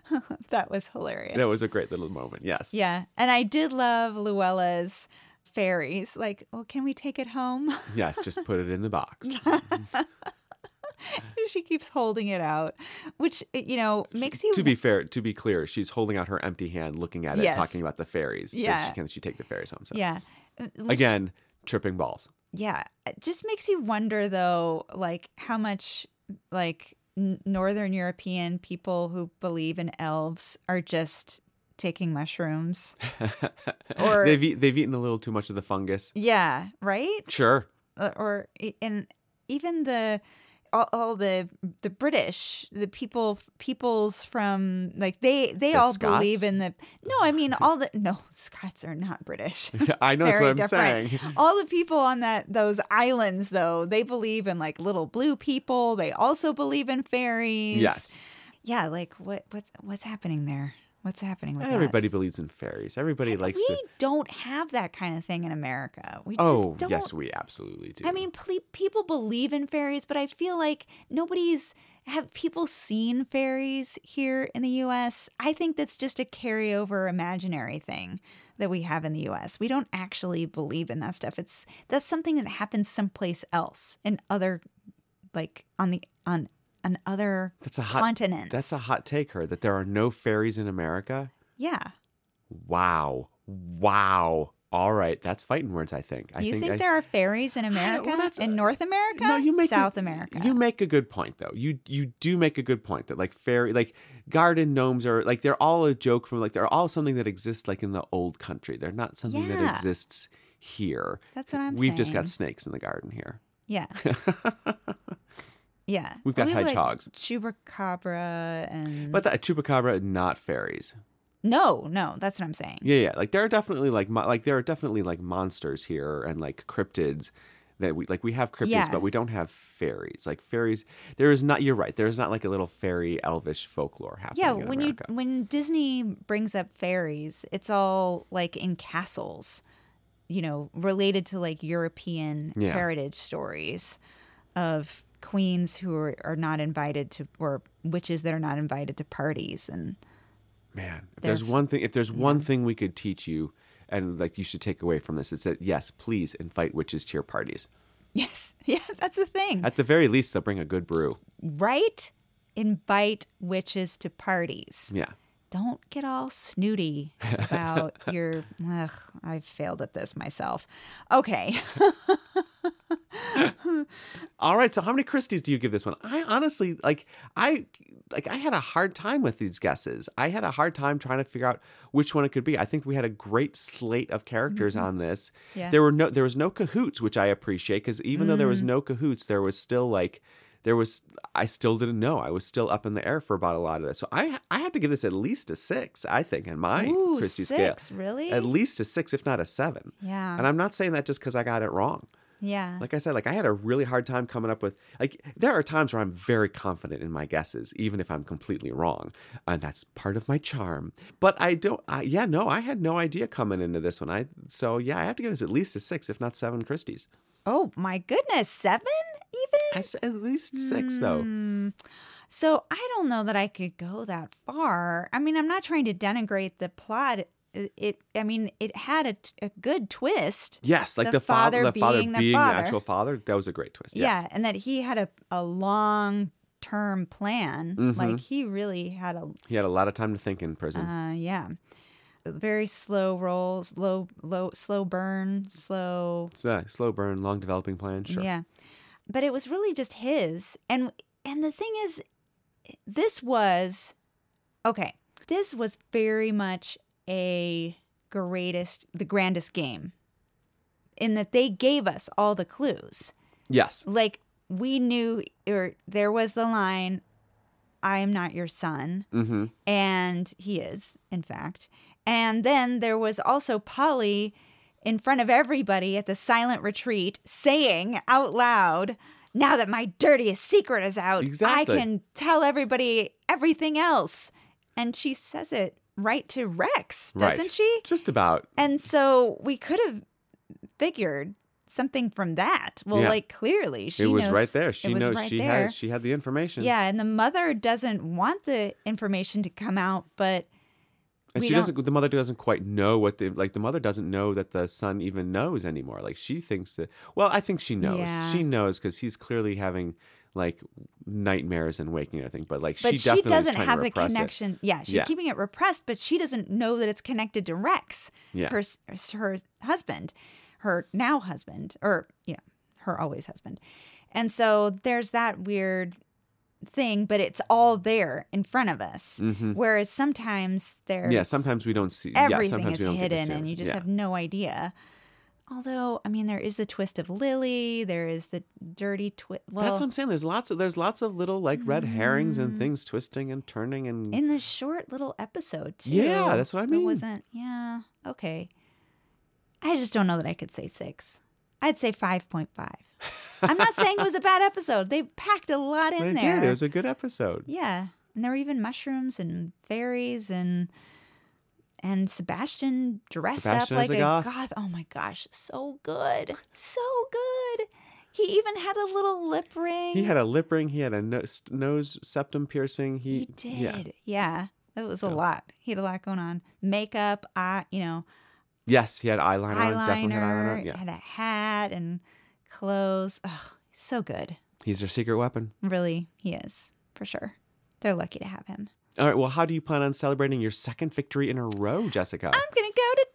that was hilarious. That was a great little moment. Yes. Yeah. And I did love Luella's fairies. Like, well, can we take it home? Yes. Just put it in the box. she keeps holding it out, which, you know, makes you. to be fair, to be clear, she's holding out her empty hand, looking at it, Yes. talking about the fairies. Yeah. She can she take the fairies home? So yeah. Uh, which- again, tripping balls. Yeah. It just makes you wonder, though, like, how much, like, Northern European people who believe in elves are just taking mushrooms. Or- they've eat, they've eaten a little too much of the fungus. Yeah. Right? Sure. uh, or and even the all, all the the British, the people peoples from like they they The all Scots? believe in the no, I mean all the no Scots are not British. I know that's what I'm different. saying. all the people on that those islands though, they believe in like little blue people. They also believe in fairies. Yes. Yeah, like what what's what's happening there? What's happening with that? Everybody believes in fairies. Everybody likes We to. don't have that kind of thing in America. We Oh, just don't yes, we absolutely do. I mean, ple- people believe in fairies, but I feel like nobody's have people seen fairies here in the U.S. I think that's just a carryover imaginary thing that we have in the U.S. We don't actually believe in that stuff. It's that's something that happens someplace else in other, like on the on on other that's a hot. continents. That's a hot take, her that there are no fairies in America. yeah. Wow. Wow. All right, that's fighting words. I think. I you think, I- there are fairies in America? that's- in North America? No, you make a- South America. You make a good point though. You you do make a good point that like fairy like garden gnomes are like they're all a joke from like they're all something that exists like in the old country. They're not something Yeah. that exists here. That's what I'm saying. We've just got snakes in the garden here. Yeah. yeah. We've got We have, like, hedgehogs. chupacabra and But that chupacabra, not fairies. no, no, that's what I'm saying. Yeah, yeah. Like there are definitely like mo- like there are definitely like monsters here and like cryptids that we like we have cryptids, Yeah. but we don't have fairies. Like fairies, there is not. You're right. There's not like a little fairy elvish folklore happening. Yeah, when you when Disney brings up fairies, it's all like in castles, you know, related to like European Yeah. heritage stories of queens who are, are not invited to or witches that are not invited to parties and Man, if there's one thing, if there's one thing we could teach you, and like you should take away from this, is that yes, please invite witches to your parties. yes, yeah, that's the thing. At the very least, they'll bring a good brew. right? Invite witches to parties. Yeah. don't get all snooty about your ugh, I've failed at this myself. Okay. All right. So, how many Christies do you give this one? I honestly like. I like. I had a hard time with these guesses. I had a hard time trying to figure out which one it could be. I think we had a great slate of characters mm-hmm. on this. Yeah. There were no. There was no cahoots, which I appreciate because even though there was mm. no cahoots, there was still like there was I still didn't know. I was still up in the air for about a lot of this. So I I had to give this at least a six. I think in my Ooh, Christie six, scale, really? at least a six, if not a seven. Yeah. And I'm not saying that just because I got it wrong. Yeah. Like I said, like I had a really hard time coming up with like there are times where I'm very confident in my guesses, even if I'm completely wrong, and that's part of my charm. But I don't. I, yeah, no, I had no idea coming into this one. I so yeah, I have to give this at least a six, if not seven Christies. oh my goodness, seven even? I said at least six though. Hmm. So I don't know that I could go that far. I mean, I'm not trying to denigrate the plot. It, I mean, it had a, a good twist. Yes, like The the, father, father the father being being the the, father. actual father. That was a great twist. Yeah, and that he had a, a long term plan. Mhm. Like he really had a he had a lot of time to think in prison. uh yeah. Very slow rolls, low low slow burn, slow a slow burn, long developing plan. Sure. Yeah. But it was really just his. And and the thing is this was okay. This was very much a greatest the grandest game in that they gave us all the clues. Yes. Like we knew or there was the line I am not your son Mm-hmm. and he is, in fact. And then there was also Polly in front of everybody at the silent retreat saying out loud, Now that my dirtiest secret is out, Exactly. I can tell everybody everything else. And she says it right to Rex, doesn't Right. she? Just about. And so we could have figured something from that. Well, Yeah. like clearly she it was knows- right there. She knows right she there. had she had the information. Yeah, and the mother doesn't want the information to come out, but And she don't- doesn't. The mother doesn't quite know what the like. The mother doesn't know that the son even knows anymore. Like she thinks that. Well, I think she knows. Yeah. She knows because he's clearly having like nightmares and waking. I think, but like but she she, doesn't have the repress it. connection. Yeah, she's Yeah. keeping it repressed, but she doesn't know that it's connected to Rex, Yeah. her her husband, her now husband, or you know, her always husband. And so there's that weird thing, but it's all there in front of us. Whereas sometimes there's Mm-hmm. Yeah, sometimes we don't see. everything sometimes is we don't get to hidden and you just yeah. have no idea. Although, I mean, there is the twist of Lily. There is the dirty twist. Well, That's what I'm saying. There's lots of there's lots of little like red herrings and mm. things twisting and turning and in the short little episode too. Yeah, that's what I mean. It wasn't. Yeah. Okay. I just don't know that I could say six. I'd say five point five. I'm not saying it was a bad episode. They packed a lot in They there. did. It was a good episode. yeah, and there were even mushrooms and fairies and and Sebastian dressed Sebastian up like a a goth. Oh my gosh, so good, so good. He even had a little lip ring. He had a lip ring. He had a nose, nose septum piercing. He, He did. Yeah. Yeah. That was a lot. He had a lot going on. Makeup, eye, you know, Yes, he had eyeliner. on, Definitely had eyeliner, eyeliner. Yeah. He had a hat and clothes. Ugh, so good. He's their secret weapon. Really, he is, for sure. They're lucky to have him. All right. Well, how do you plan on celebrating your second victory in a row, Jessica? I'm going to go to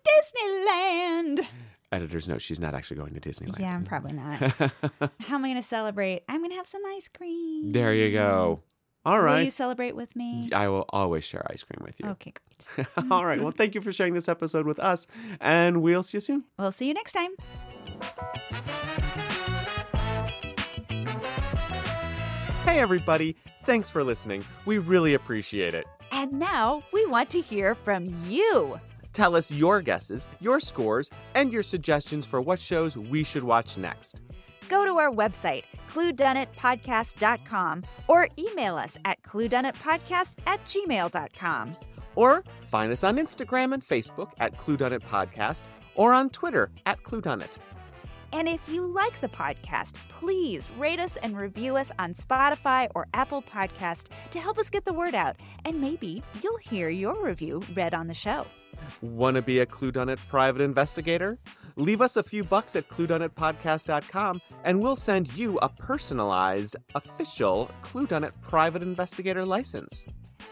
Disneyland. Editor's note: She's not actually going to Disneyland. Yeah, I'm probably not. How am I going to celebrate? I'm going to have some ice cream. there you go. All right. Will you celebrate with me? I will always share ice cream with you. Okay, great. All right. Well, thank you for sharing this episode with us, and we'll see you soon. We'll see you next time. Hey, everybody. Thanks for listening. We really appreciate it. And now we want to hear from you. Tell us your guesses, your scores, and your suggestions for what shows we should watch next. Go to our website, cluedunnitpodcast.com, or email us at cluedunnitpodcast at gmail.com. Or find us on Instagram and Facebook at Cluedunnit Podcast or on Twitter at Cluedunnit. And if you like the podcast, please rate us and review us on Spotify or Apple Podcast to help us get the word out. And maybe you'll hear your review read on the show. Want to be a Cluedunnit private investigator? Leave us a few bucks at cluedunnitpodcast.com and we'll send you a personalized, official Cluedunnit private investigator license.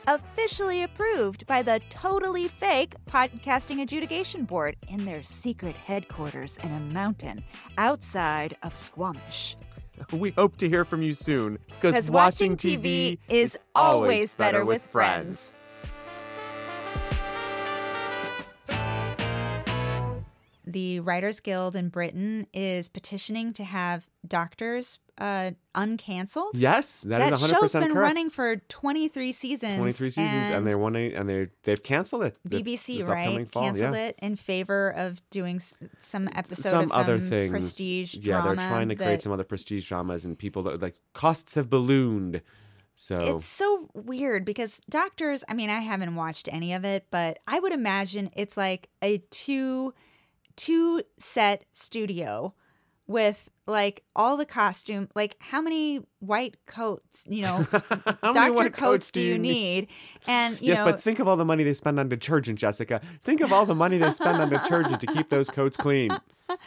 Officially approved by the totally fake Podcasting Adjudication Board in their secret headquarters in a mountain outside of Squamish. We hope to hear from you soon because Because watching TV is always better with friends. the Writers Guild in Britain is petitioning to have doctors uh, uncanceled. Yes, that that is 100% show's been correct. running for 23 seasons. 23 seasons and, they're wanting and they they've canceled it. BBC, this right? fall, Canceled yeah. it in favor of doing some episode some of some other things. prestige yeah, they're trying to create that- some other prestige dramas, and people that- like costs have ballooned. So It's so weird because Doctors, I mean, I haven't watched any of it, but I would imagine it's like a two two set studio with like all the costume like how many white coats you know doctor white coats, do you need and you yes, know but think of all the money they spend on detergent, Jessica. Think of all the money they spend on detergent to keep those coats clean.